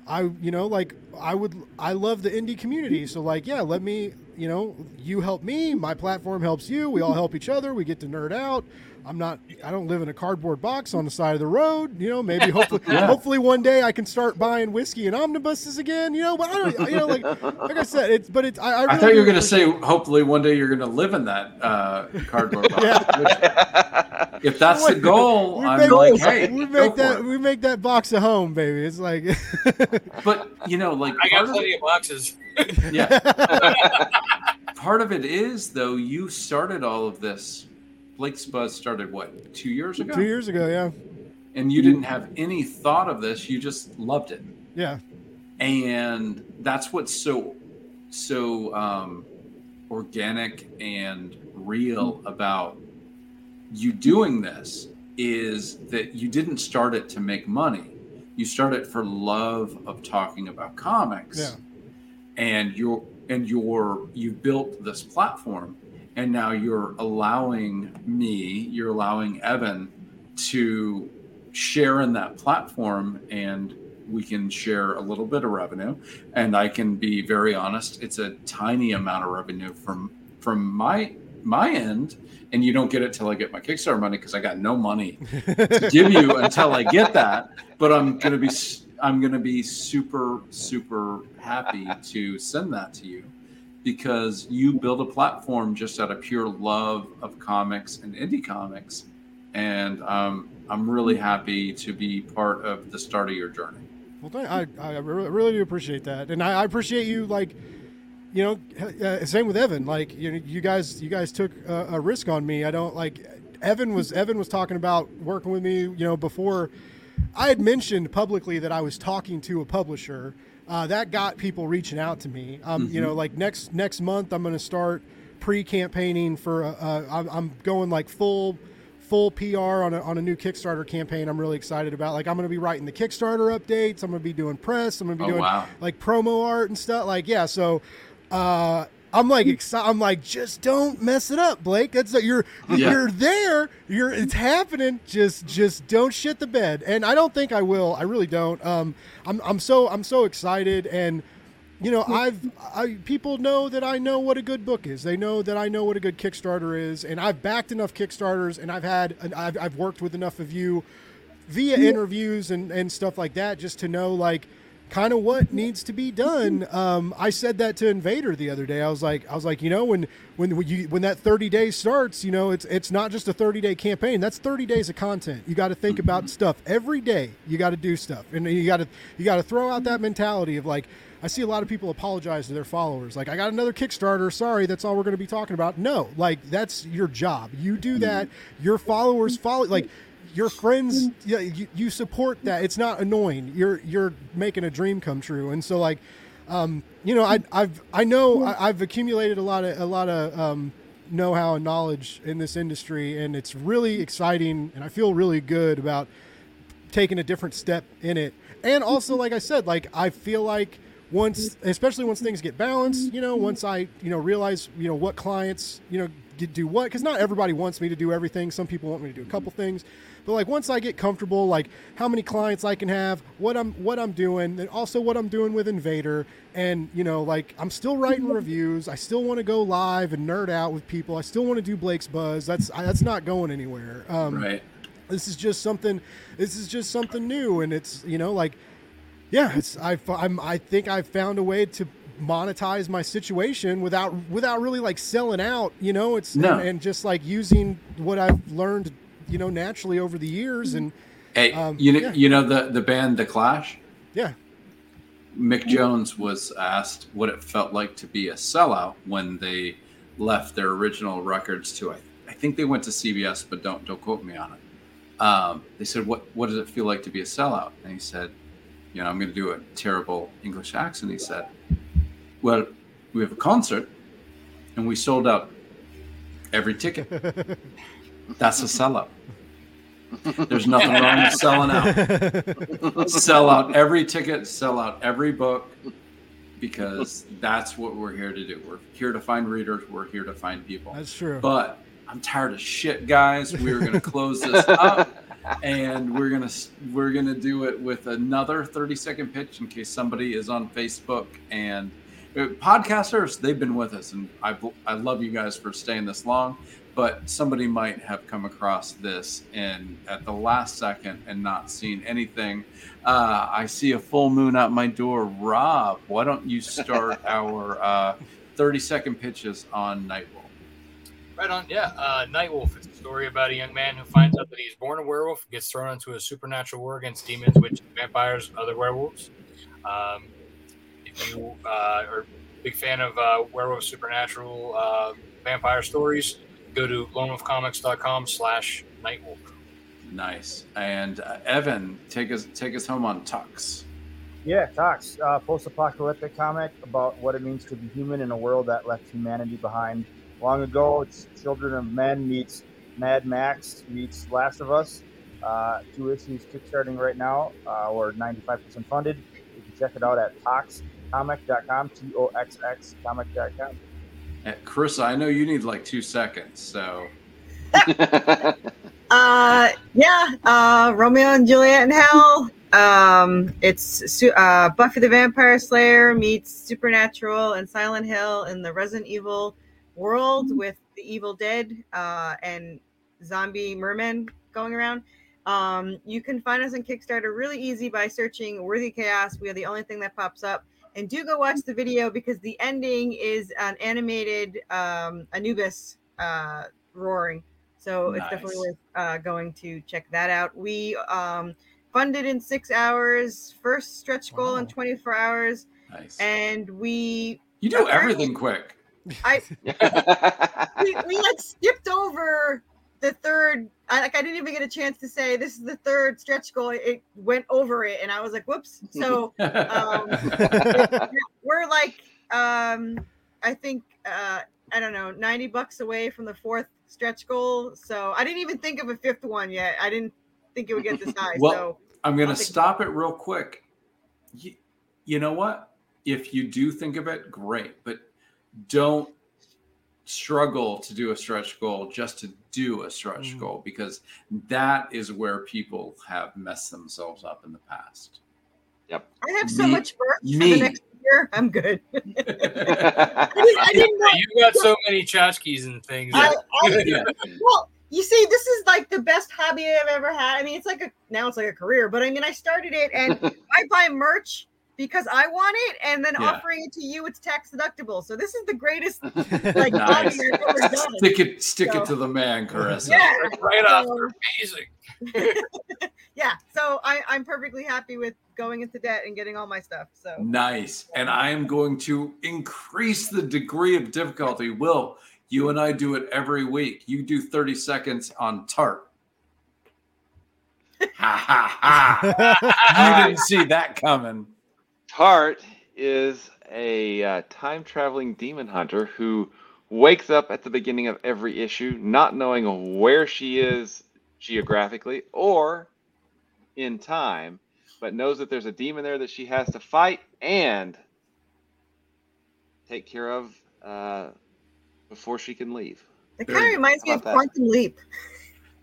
I you know like I would I love the indie community. So like yeah, let me you know you help me, my platform helps you. We all help each other. We get to nerd out. I'm not. I don't live in a cardboard box on the side of the road. You know, maybe hopefully, yeah. hopefully one day I can start buying whiskey and omnibuses again. You know, but I don't. You know, like like I said, it's. But it's. I, I, really I thought you were going to say hopefully one day you're going to live in that uh, cardboard box. yeah. if that's the goal, we I'm make, like, hey, we make that we make that box a home, baby. It's like. but you know, like I got plenty of, of boxes. yeah. part of it is though you started all of this Blake's Buzz started what two years ago? Two years ago, yeah. And you didn't have any thought of this; you just loved it. Yeah. And that's what's so so um, organic and real about you doing this is that you didn't start it to make money. You started for love of talking about comics. Yeah. And you're and you're you built this platform and now you're allowing me you're allowing evan to share in that platform and we can share a little bit of revenue. And i can be very honest it's a tiny amount of revenue from from my my end. And you don't get it till i get my kickstarter money because i got no money to give you until i get that. But i'm gonna be i'm gonna be super super happy to send that to you because you build a platform just out of pure love of comics and indie comics. And um, I'm really happy to be part of the start of your journey. Well, I, I really do appreciate that. And I, I appreciate you, like, you know, uh, same with Evan. Like, you you guys, you guys took a, a risk on me. I don't like Evan was Evan was talking about working with me, you know, before I had mentioned publicly that I was talking to a publisher uh, that got people reaching out to me. Um, mm-hmm. You know, like next next month, I'm going to start pre-campaigning for. Uh, I'm, I'm going like full full PR on a, on a new Kickstarter campaign. I'm really excited about. Like I'm going to be writing the Kickstarter updates. I'm going to be doing press. I'm going to be oh, doing wow. like promo art and stuff. Like yeah, so. Uh, I'm like excited. I'm like, just don't mess it up, Blake. That's you're yeah. you're there. You're it's happening. Just just don't shit the bed. And I don't think I will. I really don't. Um, I'm I'm so I'm so excited and. You know, I've I, people know that I know what a good book is. They know that I know what a good Kickstarter is, and I've backed enough Kickstarters, and I've had, I've, I've worked with enough of you via interviews and, and stuff like that, just to know like, kind of what needs to be done. Um, I said that to Invader the other day. I was like, I was like, you know, when when when, you, when that 30 days starts, you know, it's it's not just a 30 day campaign. That's 30 days of content. You got to think about stuff every day. You got to do stuff, and you got to you got to throw out that mentality of like. I see a lot of people apologize to their followers. Like, I got another Kickstarter. Sorry, that's all we're going to be talking about. No, like that's your job. You do that. Your followers follow. Like, your friends mm. yeah, you, you support that. It's not annoying. You're you're making a dream come true. And so like um, you know I, I've I know I, have accumulated a lot of a lot of um, know-how and knowledge in this industry, and it's really exciting, and I feel really good about taking a different step in it. And also, mm-hmm. like I said, like I feel like once, mm-hmm. especially once things get balanced, you know, mm-hmm. once I you know realize you know what clients you know do what because not everybody wants me to do everything. Some people want me to do a couple things, but like once I get comfortable, like how many clients I can have, what I'm what I'm doing, and also what I'm doing with Invader, and you know like I'm still writing reviews. I still want to go live and nerd out with people. I still want to do Blake's Buzz. That's that's not going anywhere. Um, Right. this is just something this is just something new and it's you know like yeah it's i i'm i think i've found a way to monetize my situation without without really like selling out you know it's No. and, and just like using what i've learned you know naturally over the years and Hey, Um, you know, yeah. you know the the band The Clash. yeah Mick Jones was asked what it felt like to be a sellout when they left their original records to I, I think they went to CBS, but don't don't quote me on it. Um, they said, "What what does it feel like to be a sellout?" And he said, "You know, I'm going to do a terrible English accent." He said, "Well, we have a concert, and we sold out every ticket. That's a sellout." There's nothing wrong with selling out sell out every ticket, sell out every book, because that's what we're here to do. We're here to find readers. We're here to find people. that's true But I'm tired of shit, guys. We're gonna close this up, and we're gonna we're gonna do it with another 30 second pitch in case somebody is on Facebook and uh, podcasters. They've been with us, and I I love you guys for staying this long. But somebody might have come across this and at the last second and not seen anything. Uh, I see a full moon out my door. Rob, why don't you start our uh, 30 second pitches on Nightwolf? Right on, yeah. Uh, Nightwolf. is a story about a young man who finds out that he's born a werewolf, gets thrown into a supernatural war against demons, which vampires, other werewolves. Um, if you uh, are a big fan of uh, werewolf, supernatural, uh, vampire stories, go to lonewolfcomics.com slash Nightwolf. Nice. And uh, Evan, take us take us home on Tox. Yeah, Tox, uh, post-apocalyptic comic about what it means to be human in a world that left humanity behind long ago. It's Children of Men meets Mad Max meets Last of Us. Uh, two issues kickstarting right now. Uh, we're 95% funded. You can check it out at toxxcomic.com, T-O-X-X comic.com. Carissa, I know you need like two seconds, so Uh, yeah, uh, Romeo and Juliet in Hell. Um, it's uh, Buffy the Vampire Slayer meets Supernatural and Silent Hill in the Resident Evil world with the Evil Dead uh, and zombie mermen going around. Um, you can find us on Kickstarter really easy by searching Worthy Chaos. We are the only thing that pops up. And do go watch the video because the ending is an animated um, Anubis uh, roaring. So it's definitely worth uh, going to check that out. We um, funded in six hours, first stretch goal in 24 hours, nice. and we you do everything quick. I we, we like skipped over the third. I like I didn't even get a chance to say this is the third stretch goal. It went over it, and I was like, "Whoops!" So um, we're like, um, I think uh, I don't know, ninety bucks away from the fourth stretch goal. So I didn't even think of a fifth one yet. I didn't think it would get this high. Well, so I'm going to stop it real quick. You, you know what? If you do think of it, great, but don't struggle to do a stretch goal just to do a stretch Mm. goal because that is where people have messed themselves up in the past. Yep. I have so Me- much work for me. the next year. I'm good. I didn't, I didn't know. You got so many tchotchkes and things. I, I, Yeah. Well, you see, this is like the best hobby I've ever had. I mean, it's like a now it's like a career, but I mean, I started it and I buy merch because I want it, and then Yeah. offering it to you, it's tax deductible. So this is the greatest like Nice. I've ever done. Stick it, stick So- it to the man, Carissa. Yeah, right off. So- Amazing. yeah. So I, I'm perfectly happy with going into debt and getting all my stuff. So Nice. And I am going to increase the degree of difficulty. Will, you and I do it every week. You do 30 seconds on tart. ha ha ha. You didn't see that coming. Tart is a uh, time traveling demon hunter who wakes up at the beginning of every issue not knowing where she is geographically or in time, but knows that there's a demon there that she has to fight and take care of uh, before she can leave. It kind of reminds me of? Quantum Leap.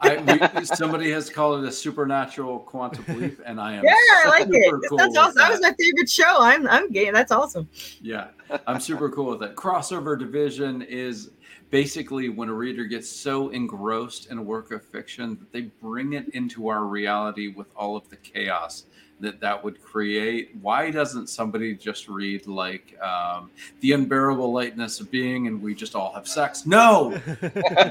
I, we, somebody has called it a supernatural quantum leap, and I am Yeah, I like it. cool with awesome. That was my favorite show. I'm I'm game. That's awesome. Yeah, I'm super cool with it. Crossover division is basically when a reader gets so engrossed in a work of fiction that they bring it into our reality with all of the chaos that that would create. Why doesn't somebody just read like um, the unbearable lightness of being and we just all have sex? No,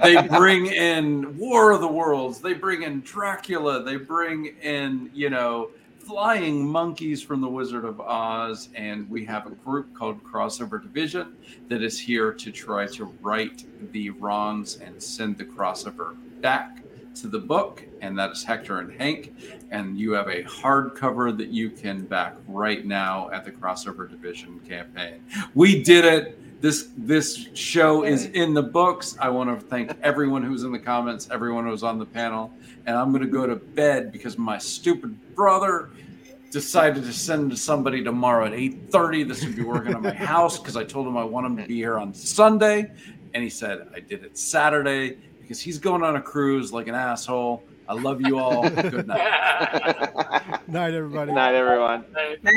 they bring in War of the Worlds. They bring in Dracula. They bring in you know flying monkeys from the Wizard of Oz, and we have a group called Crossover Division that is here to try to right the wrongs and send the crossover back to the book. And that is Hector and Hank. And you have a hardcover that you can back right now at the Crossover Division campaign. We did it. This this show is in the books. I want to thank everyone who's in the comments, everyone who's on the panel, and I'm going to go to bed because my stupid brother decided to send somebody tomorrow at 8.30 this would be working on my house because i told him i want him to be here on sunday and he said i did it saturday because he's going on a cruise like an asshole i love you all good night Night, everybody. Night, everyone. Hey. Night.